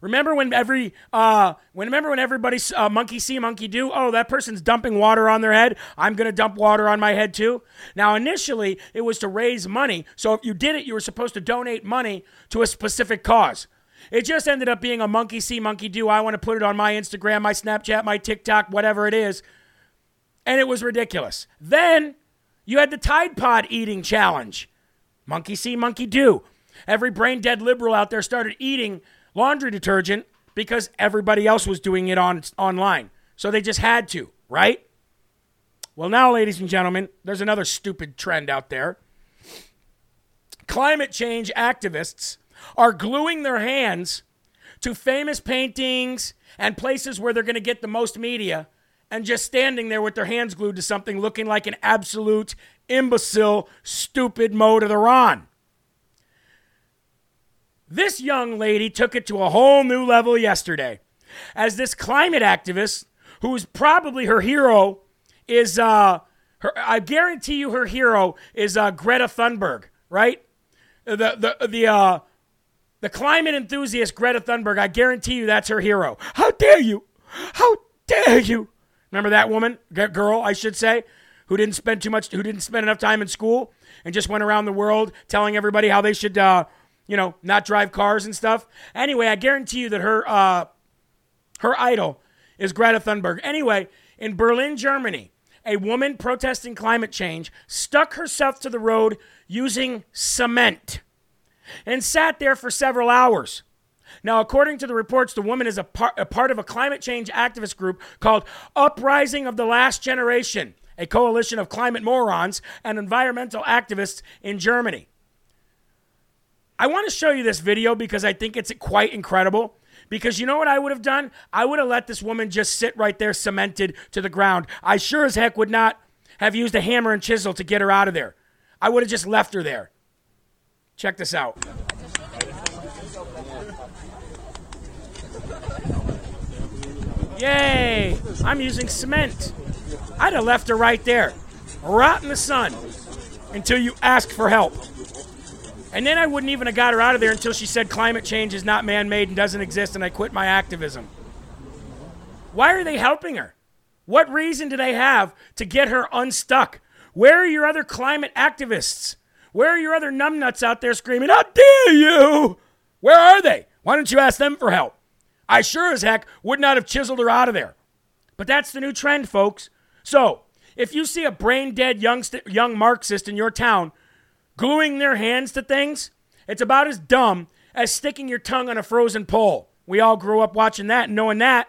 Remember when every uh, when remember when everybody's uh, monkey see monkey do? Oh, that person's dumping water on their head. I'm gonna dump water on my head too. Now, initially, it was to raise money. So if you did it, you were supposed to donate money to a specific cause. It just ended up being a monkey see, monkey do. I want to put it on my Instagram, my Snapchat, my TikTok, whatever it is. And it was ridiculous. Then you had the Tide Pod eating challenge. Monkey see, monkey do. Every brain dead liberal out there started eating laundry detergent because everybody else was doing it on online. So they just had to, right? Well, now, ladies and gentlemen, there's another stupid trend out there. Climate change activists are gluing their hands to famous paintings and places where they're going to get the most media and just standing there with their hands glued to something looking like an absolute imbecile, stupid mode of the Ron. This young lady took it to a whole new level yesterday as this climate activist, who's probably her hero, is, uh, her, I guarantee you her hero is uh, Greta Thunberg, right? The, the, the, uh, the climate enthusiast Greta Thunberg, I guarantee you that's her hero. How dare you? How dare you? Remember that woman, girl, I should say, who didn't spend too much, who didn't spend enough time in school and just went around the world telling everybody how they should, uh, you know, not drive cars and stuff. Anyway, I guarantee you that her, uh, her idol is Greta Thunberg. Anyway, in Berlin, Germany, a woman protesting climate change stuck herself to the road using cement and sat there for several hours. Now, according to the reports, the woman is a, par- a part of a climate change activist group called Uprising of the Last Generation, a coalition of climate morons and environmental activists in Germany. I want to show you this video because I think it's quite incredible. Because you know what I would have done? I would have let this woman just sit right there, cemented to the ground. I sure as heck would not have used a hammer and chisel to get her out of there. I would have just left her there. Check this out. Yay! I'm using cement. I'd have left her right there, rot in the sun. until you ask for help. And then I wouldn't even have got her out of there until she said climate change is not man made and doesn't exist, and I quit my activism. Why are they helping her? What reason do they have to get her unstuck? Where are your other climate activists? Where are your other numbnuts out there screaming, How dare you? Where are they? Why don't you ask them for help? I sure as heck would not have chiseled her out of there. But that's the new trend, folks. So, if you see a brain dead young, young Marxist in your town gluing their hands to things, it's about as dumb as sticking your tongue on a frozen pole. We all grew up watching that and knowing that.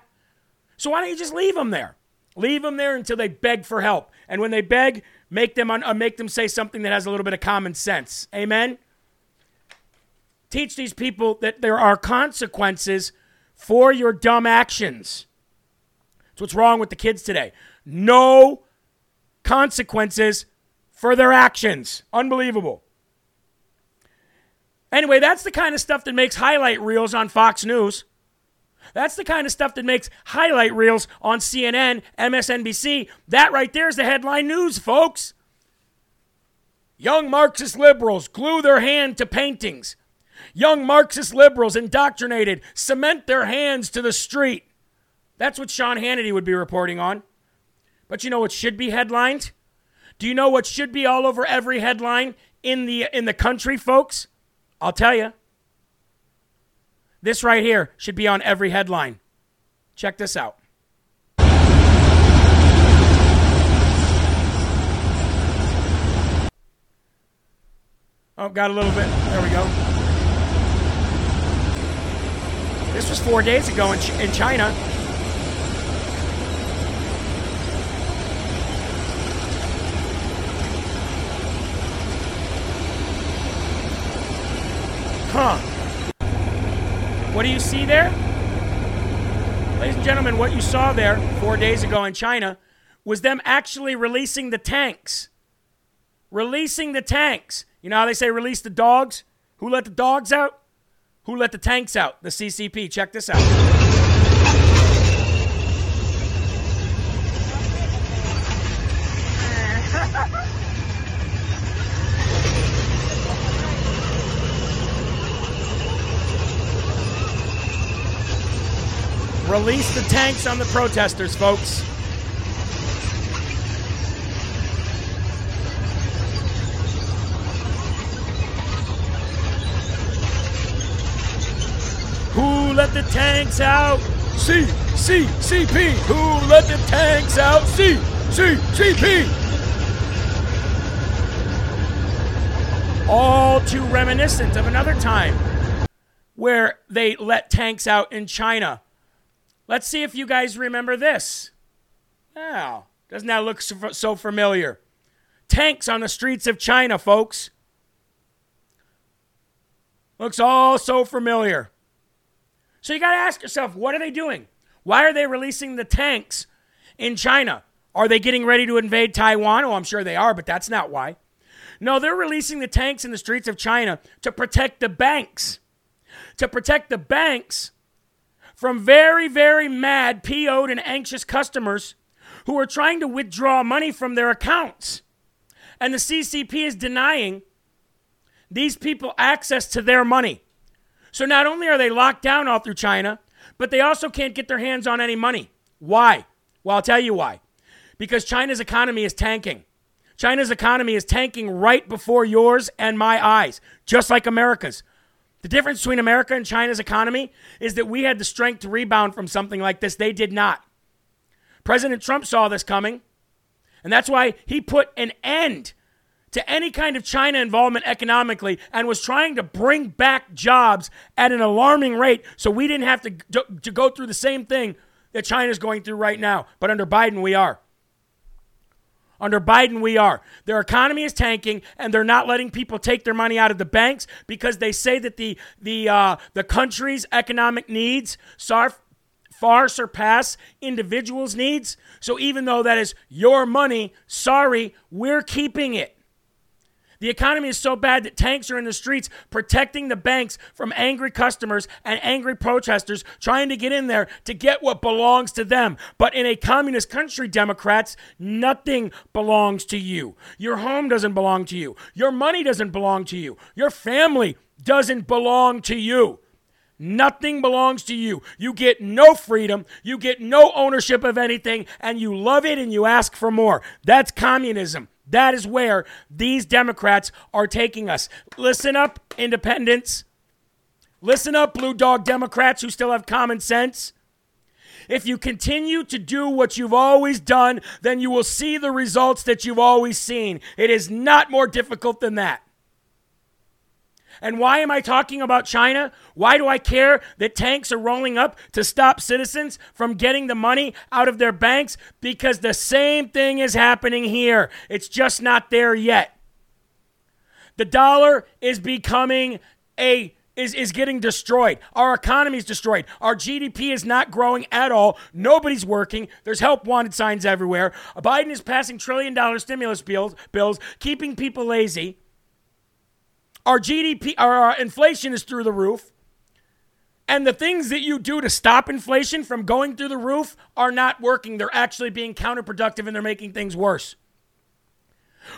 So why don't you just leave them there? Leave them there until they beg for help. And when they beg, make them un- uh, make them say something that has a little bit of common sense. Amen. Teach these people that there are consequences for your dumb actions. That's what's wrong with the kids today. No consequences for their actions. Unbelievable. Anyway, that's the kind of stuff that makes highlight reels on Fox News. That's the kind of stuff that makes highlight reels on CNN, MSNBC. That right there is the headline news, folks. Young Marxist liberals glue their hand to paintings. Young Marxist liberals indoctrinated cement their hands to the street. That's what Sean Hannity would be reporting on. But you know what should be headlined? Do you know what should be all over every headline in the in the country, folks? I'll tell you. This right here should be on every headline. Check this out. Oh, got a little bit. There we go. This was four days ago in, in China. Huh. What do you see there? Ladies and gentlemen, what you saw there four days ago in China was them actually releasing the tanks. Releasing the tanks. You know how they say release the dogs? Who let the dogs out? Who let the tanks out? The CCP. Check this out. Release the tanks on the protesters, folks. Who let the tanks out? C, C, CP. Who let the tanks out? C, C, CP. All too reminiscent of another time where they let tanks out in China Let's see if you guys remember this. Wow, doesn't that look so familiar? Tanks on the streets of China, folks. Looks all so familiar. So you got to ask yourself, what are they doing? Why are they releasing the tanks in China? Are they getting ready to invade Taiwan? Oh, I'm sure they are, but that's not why. No, they're releasing the tanks in the streets of China to protect the banks. To protect the banks from very, very mad, PO'd, and anxious customers who are trying to withdraw money from their accounts. And the CCP is denying these people access to their money. So not only are they locked down all through China, but they also can't get their hands on any money. Why? Well, I'll tell you why. Because China's economy is tanking. China's economy is tanking right before yours and my eyes, just like America's. The difference between America and China's economy is that we had the strength to rebound from something like this. They did not. President Trump saw this coming, and that's why he put an end to any kind of China involvement economically and was trying to bring back jobs at an alarming rate so we didn't have to, to go through the same thing that China's going through right now. But under Biden, we are. Under Biden, we are. Their economy is tanking, and they're not letting people take their money out of the banks because they say that the the uh, the country's economic needs far, far surpass individuals' needs. So even though that is your money, sorry, we're keeping it. The economy is so bad that tanks are in the streets protecting the banks from angry customers and angry protesters trying to get in there to get what belongs to them. But in a communist country, Democrats, nothing belongs to you. Your home doesn't belong to you. Your money doesn't belong to you. Your family doesn't belong to you. Nothing belongs to you. You get no freedom. You get no ownership of anything, and you love it and you ask for more. That's communism. That is where these Democrats are taking us. Listen up, independents. Listen up, blue dog Democrats who still have common sense. If you continue to do what you've always done, then you will see the results that you've always seen. It is not more difficult than that. And why am I talking about China? Why do I care that tanks are rolling up to stop citizens from getting the money out of their banks? Because the same thing is happening here. It's just not there yet. The dollar is becoming a is, is getting destroyed. Our economy is destroyed. Our GDP is not growing at all. Nobody's working. There's help wanted signs everywhere. Biden is passing trillion dollar stimulus bills, bills, keeping people lazy. Our GDP, our inflation is through the roof. And the things that you do to stop inflation from going through the roof are not working. They're actually being counterproductive and they're making things worse.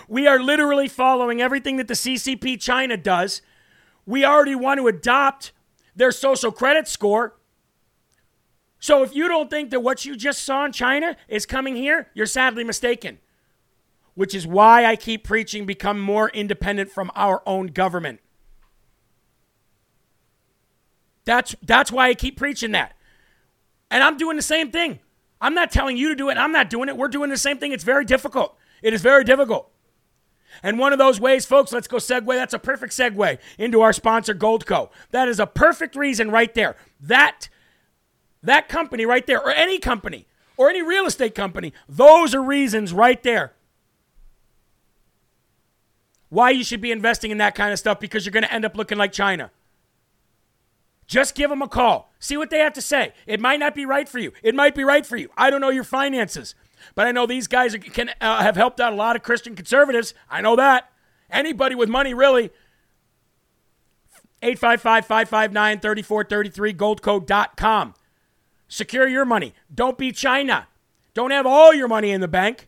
We are literally following everything that the CCP China does. We already want to adopt their social credit score. So if you don't think that what you just saw in China is coming here, you're sadly mistaken which is why I keep preaching become more independent from our own government. That's that's why I keep preaching that. And I'm doing the same thing. I'm not telling you to do it. I'm not doing it. We're doing the same thing. It's very difficult. It is very difficult. And one of those ways, folks, let's go segue. That's a perfect segue into our sponsor, Goldco. That is a perfect reason right there. That that company right there, or any company, or any real estate company, those are reasons right there why you should be investing in that kind of stuff because you're going to end up looking like China. Just give them a call. See what they have to say. It might not be right for you. It might be right for you. I don't know your finances, but I know these guys can uh, have helped out a lot of Christian conservatives. I know that. Anybody with money, really. 855 559 3433, goldco.com. Secure your money. Don't be China. Don't have all your money in the bank.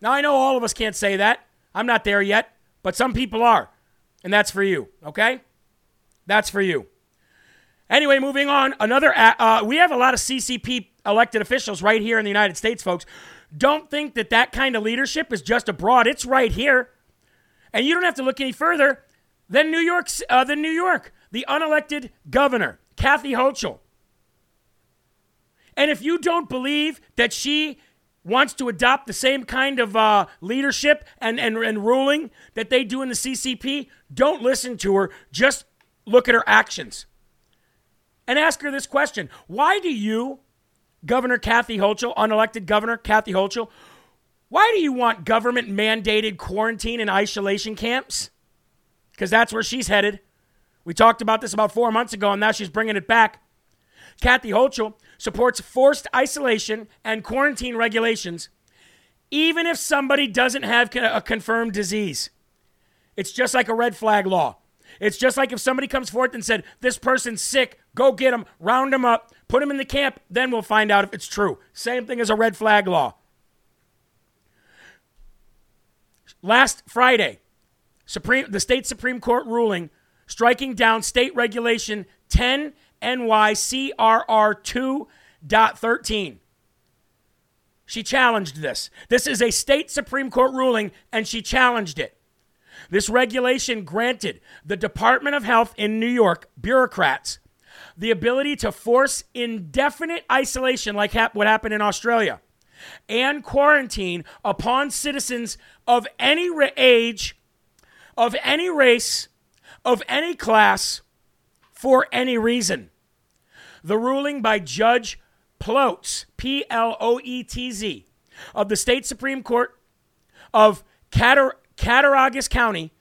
Now, I know all of us can't say that. I'm not there yet but some people are. And that's for you, okay? That's for you. Anyway, moving on. Another, uh, we have a lot of CCP elected officials right here in the United States, folks. Don't think that that kind of leadership is just abroad. It's right here. And you don't have to look any further than New York, uh, than New York, the unelected governor, Kathy Hochul. And if you don't believe that she wants to adopt the same kind of uh, leadership and, and, and ruling that they do in the CCP, don't listen to her. Just look at her actions. And ask her this question Why do you, Governor Kathy Hochul, unelected Governor Kathy Hochul, why do you want government mandated quarantine and isolation camps? Because that's where she's headed. We talked about this about four months ago, and now she's bringing it back. Kathy Hochul supports forced isolation and quarantine regulations, even if somebody doesn't have a confirmed disease. It's just like a red flag law. It's just like if somebody comes forth and said, This person's sick, go get them, round them up, put them in the camp, then we'll find out if it's true. Same thing as a red flag law. Last Friday, Supreme, the state Supreme Court ruling striking down state regulation 10 NYCRR 2.13. She challenged this. This is a state Supreme Court ruling, and she challenged it. This regulation granted the Department of Health in New York bureaucrats the ability to force indefinite isolation, like what happened in Australia, and quarantine upon citizens of any age, of any race, of any class, for any reason. The ruling by Judge Ploetz, P L O E T Z, of the state Supreme Court of Catar- Cattaraugus County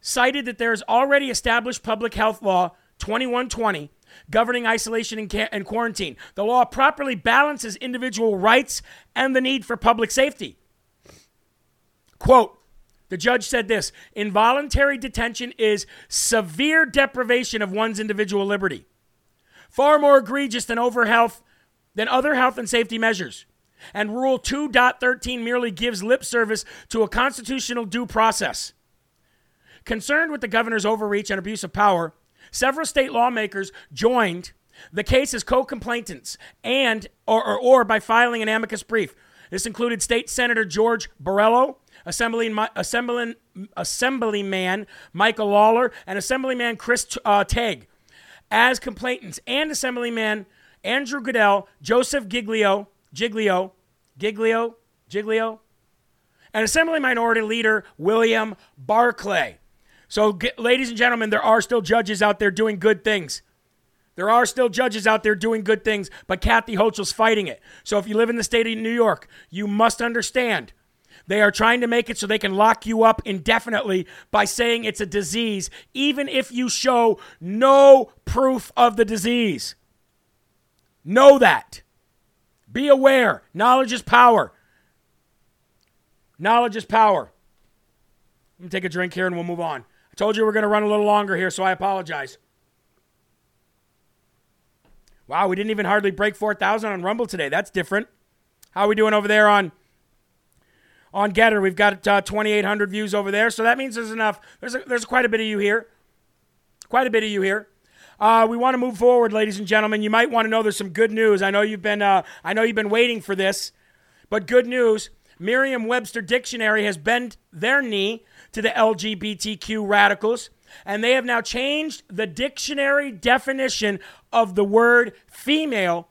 cited that there is already established public health law 2120 governing isolation and, ca- and quarantine. The law properly balances individual rights and the need for public safety. Quote, The judge said this involuntary detention is severe deprivation of one's individual liberty, far more egregious than over health than other health and safety measures. And Rule 2.13 merely gives lip service to a constitutional due process. Concerned with the governor's overreach and abuse of power, several state lawmakers joined the case as co-complainants and or, or, or by filing an amicus brief. This included State Senator George Assemblyman, Assemblyman, Assemblyman Michael Lawler, and Assemblyman Chris uh, Tague as complainants, and Assemblyman Andrew Goodell, Joseph Giglio, Giglio, Giglio, Giglio, and Assembly Minority Leader William Barclay. So, ladies and gentlemen, there are still judges out there doing good things. There are still judges out there doing good things, but Kathy Hochul's fighting it. So if you live in the state of New York, you must understand they are trying to make it so they can lock you up indefinitely by saying it's a disease, even if you show no proof of the disease. Know that. Be aware. Knowledge is power. Knowledge is power. Let me take a drink here and we'll move on. I told you we're going to run a little longer here, so I apologize. Wow, we didn't even hardly break 4,000 on Rumble today. That's different. How are we doing over there on on GETTR. We've got uh, 2,800 views over there, so that means there's enough. There's a, there's quite a bit of you here. Quite a bit of you here. Uh, we want to move forward, ladies and gentlemen. You might want to know there's some good news. I know you've been uh, I know you've been waiting for this, but good news. Merriam-Webster Dictionary has bent their knee to the LGBTQ radicals, and they have now changed the dictionary definition of the word female,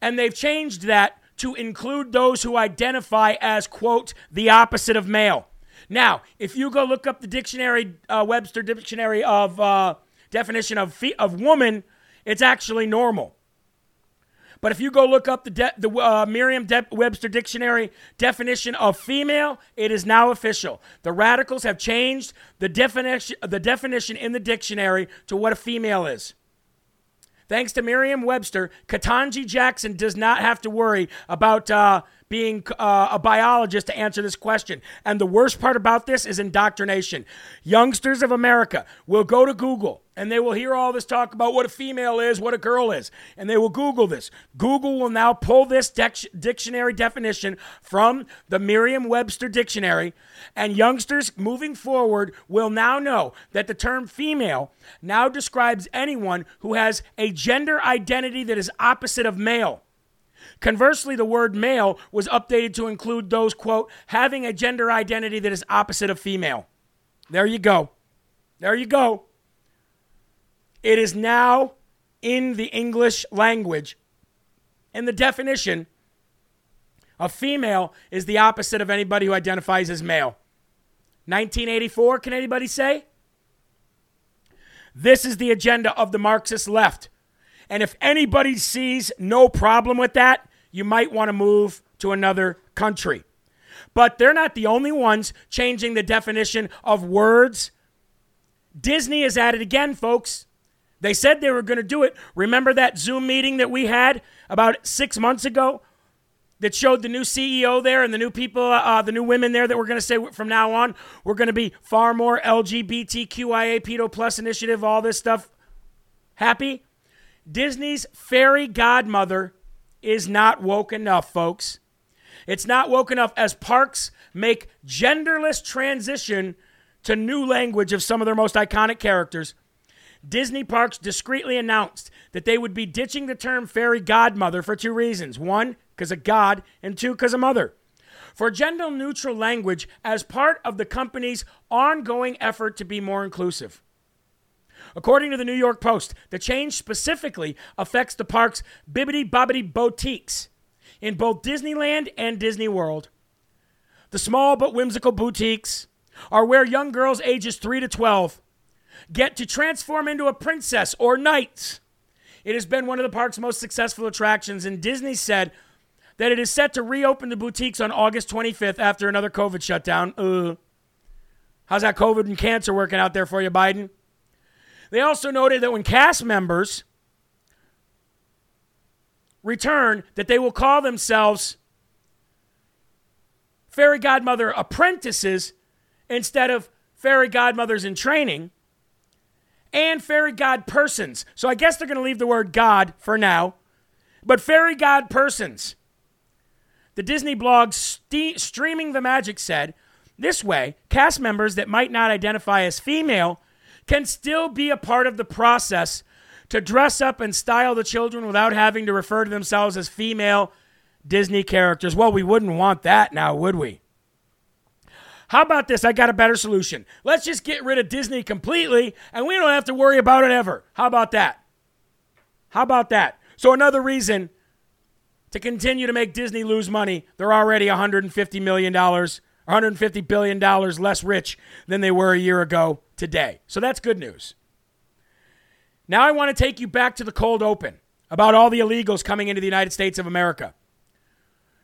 and they've changed that to include those who identify as, quote, the opposite of male. Now, if you go look up the dictionary, uh, Webster dictionary of uh, definition of, fe- of woman, it's actually normal. But if you go look up the, de- the uh, Merriam-Webster dictionary definition of female, it is now official. The radicals have changed the definition, the definition in the dictionary to what a female is. Thanks to Merriam Webster, Ketanji Jackson does not have to worry about uh, being uh, a biologist to answer this question. And the worst part about this is indoctrination. Youngsters of America will go to Google and they will hear all this talk about what a female is, what a girl is, and they will Google this. Google will now pull this dictionary definition from the Merriam Webster dictionary, and youngsters moving forward will now know that the term female now describes anyone who has a gender identity that is opposite of male. Conversely, the word male was updated to include those, quote, having a gender identity that is opposite of female. There you go. There you go. It is now in the English language. And the definition of female is the opposite of anybody who identifies as male. 1984, can anybody say? This is the agenda of the Marxist left. And if anybody sees no problem with that, you might want to move to another country. But they're not the only ones changing the definition of words. Disney is at it again, folks. They said they were going to do it. Remember that Zoom meeting that we had about six months ago that showed the new CEO there and the new people, uh, the new women there that we're going to say from now on, we're going to be far more LGBTQIA, pedo plus initiative, all this stuff. Happy? Disney's fairy godmother is not woke enough, folks. It's not woke enough as parks make genderless transition to new language of some of their most iconic characters. Disney Parks discreetly announced that they would be ditching the term fairy godmother for two reasons. One, because of God, and two, because of mother. For gender neutral language as part of the company's ongoing effort to be more inclusive. According to the New York Post, the change specifically affects the park's Bibbidi Bobbidi boutiques in both Disneyland and Disney World. The small but whimsical boutiques are where young girls ages 3 to 12 get to transform into a princess or knight. It has been one of the park's most successful attractions, and Disney said that it is set to reopen the boutiques on August 25th after another COVID shutdown. Uh, how's that COVID and cancer working out there for you, Biden? They also noted that when cast members return, that they will call themselves fairy godmother apprentices instead of fairy godmothers in training and fairy god persons. So I guess they're going to leave the word God for now, but fairy god persons. The Disney blog St- Streaming the Magic said this way, cast members that might not identify as female can still be a part of the process to dress up and style the children without having to refer to themselves as female Disney characters. Well, we wouldn't want that now, would we? How about this? I got a better solution. Let's just get rid of Disney completely and we don't have to worry about it ever. How about that? How about that? So, another reason to continue to make Disney lose money. They're already $150 million, $150 billion less rich than they were a year ago today. So, that's good news. Now, I want to take you back to the cold open about all the illegals coming into the United States of America.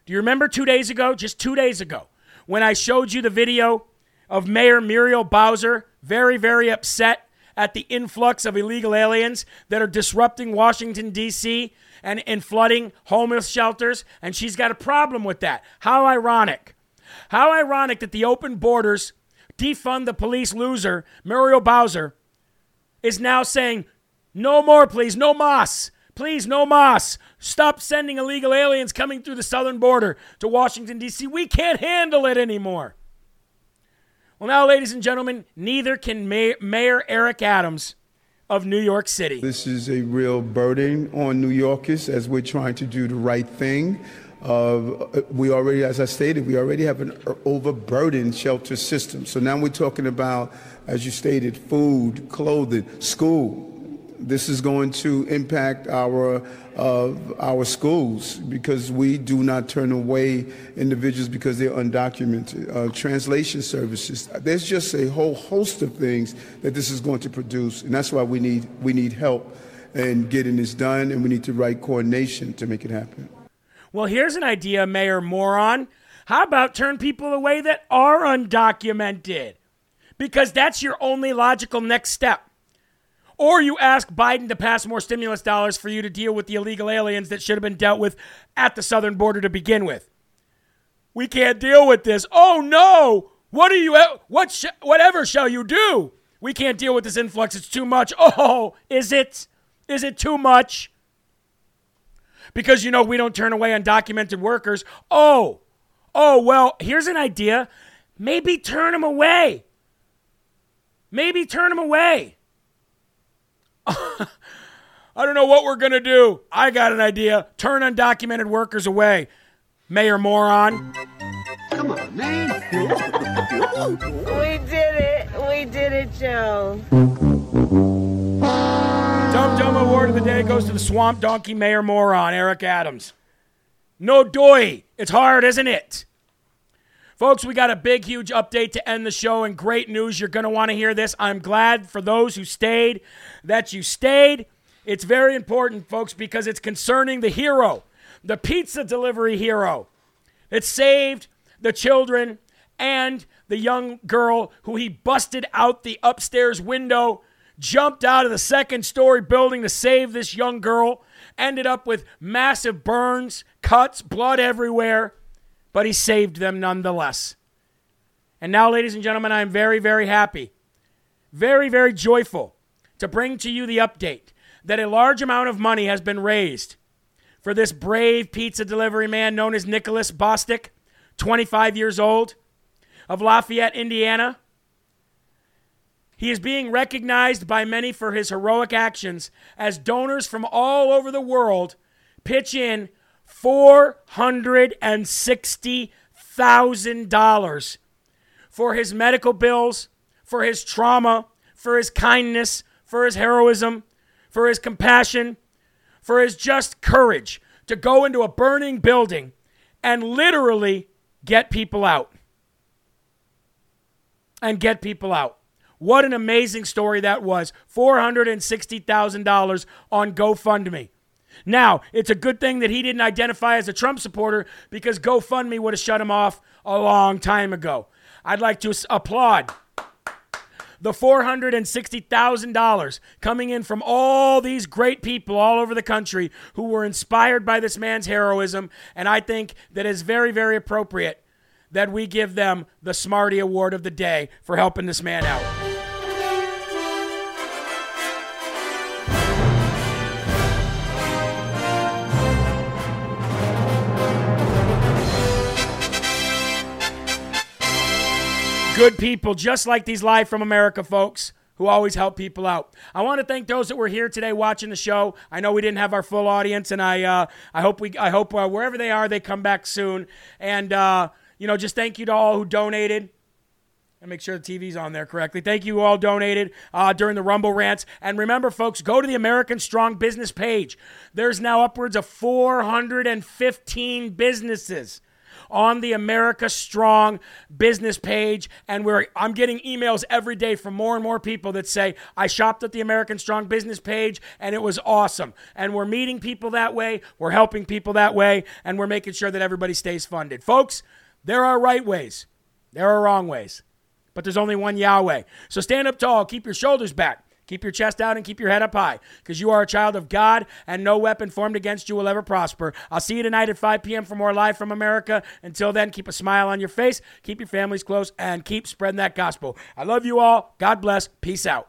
Do you remember two days ago, just two days ago, when I showed you the video of Mayor Muriel Bowser, very, very upset at the influx of illegal aliens that are disrupting Washington, D.C. And, and flooding homeless shelters, and she's got a problem with that. How ironic. How ironic that the open borders, defund the police loser, Muriel Bowser, is now saying, no more, please, no mas. Please, no mas. Stop sending illegal aliens coming through the southern border to Washington, D.C. We can't handle it anymore. Well, now, ladies and gentlemen, neither can Mayor Eric Adams of New York City. This is a real burden on New Yorkers as we're trying to do the right thing. We already, as I stated, we already have an overburdened shelter system. So now we're talking about, as you stated, food, clothing, school this is going to impact our uh, our schools because we do not turn away individuals because they're undocumented. Uh, translation services. There's just a whole host of things that this is going to produce, and that's why we need we need help in getting this done, and we need the right coordination to make it happen. Well, here's an idea, Mayor Moron. How about turn people away that are undocumented? Because that's your only logical next step. Or you ask Biden to pass more stimulus dollars for you to deal with the illegal aliens that should have been dealt with at the southern border to begin with. We can't deal with this. Oh no! What are you? Eh, what? Sh- whatever shall you do? We can't deal with this influx. It's too much. Oh, is it? Is it too much? Because you know we don't turn away undocumented workers. Oh, oh well. Here's an idea. Maybe turn them away. Maybe turn them away. *laughs* I don't know what we're going to do. I got an idea. Turn undocumented workers away. Mayor Moron. Come on, man. *laughs* we did it. We did it, Joe. *laughs* Dumb Dumb Award of the day goes to the Swamp Donkey Mayor Moron, Eric Adams. No doy. It's hard, isn't it? Folks, we got a big, huge update to end the show and great news. You're going to want to hear this. I'm glad for those who stayed that you stayed. It's very important, folks, because it's concerning the hero, the pizza delivery hero that saved the children and the young girl who he busted out the upstairs window, jumped out of the second story building to save this young girl, ended up with massive burns, cuts, blood everywhere but he saved them nonetheless. And now, ladies and gentlemen, I am very, very happy, very, very joyful to bring to you the update that a large amount of money has been raised for this brave pizza delivery man known as Nicholas Bostic, 25 years old, of Lafayette, Indiana. He is being recognized by many for his heroic actions as donors from all over the world pitch in $460,000 for his medical bills, for his trauma, for his kindness, for his heroism, for his compassion, for his just courage to go into a burning building and literally get people out. And get people out. What an amazing story that was. $460,000 on GoFundMe. Now, it's a good thing that he didn't identify as a Trump supporter because GoFundMe would have shut him off a long time ago. I'd like to applaud the $460,000 coming in from all these great people all over the country who were inspired by this man's heroism. And I think that is very, very appropriate that we give them the Smarty Award of the day for helping this man out. Good people, just like these Live from America folks who always help people out. I want to thank those that were here today watching the show. I know we didn't have our full audience, and I uh, I hope we I hope uh, wherever they are they come back soon. And uh, you know, just thank you to all who donated. And make sure the TV's on there correctly. Thank you all donated uh, during the Rumble rants. And remember, folks, go to the American Strong Business page. There's now upwards of 415 businesses on the America Strong business page. And we're, I'm getting emails every day from more and more people that say, I shopped at the American Strong business page and it was awesome. And we're meeting people that way, we're helping people that way, and we're making sure that everybody stays funded. Folks, there are right ways, there are wrong ways, but there's only one Yahweh. So stand up tall, keep your shoulders back. Keep your chest out and keep your head up high because you are a child of God and no weapon formed against you will ever prosper. I'll see you tonight at 5 p.m. for more Live from America. Until then, keep a smile on your face, keep your families close, and keep spreading that gospel. I love you all. God bless. Peace out.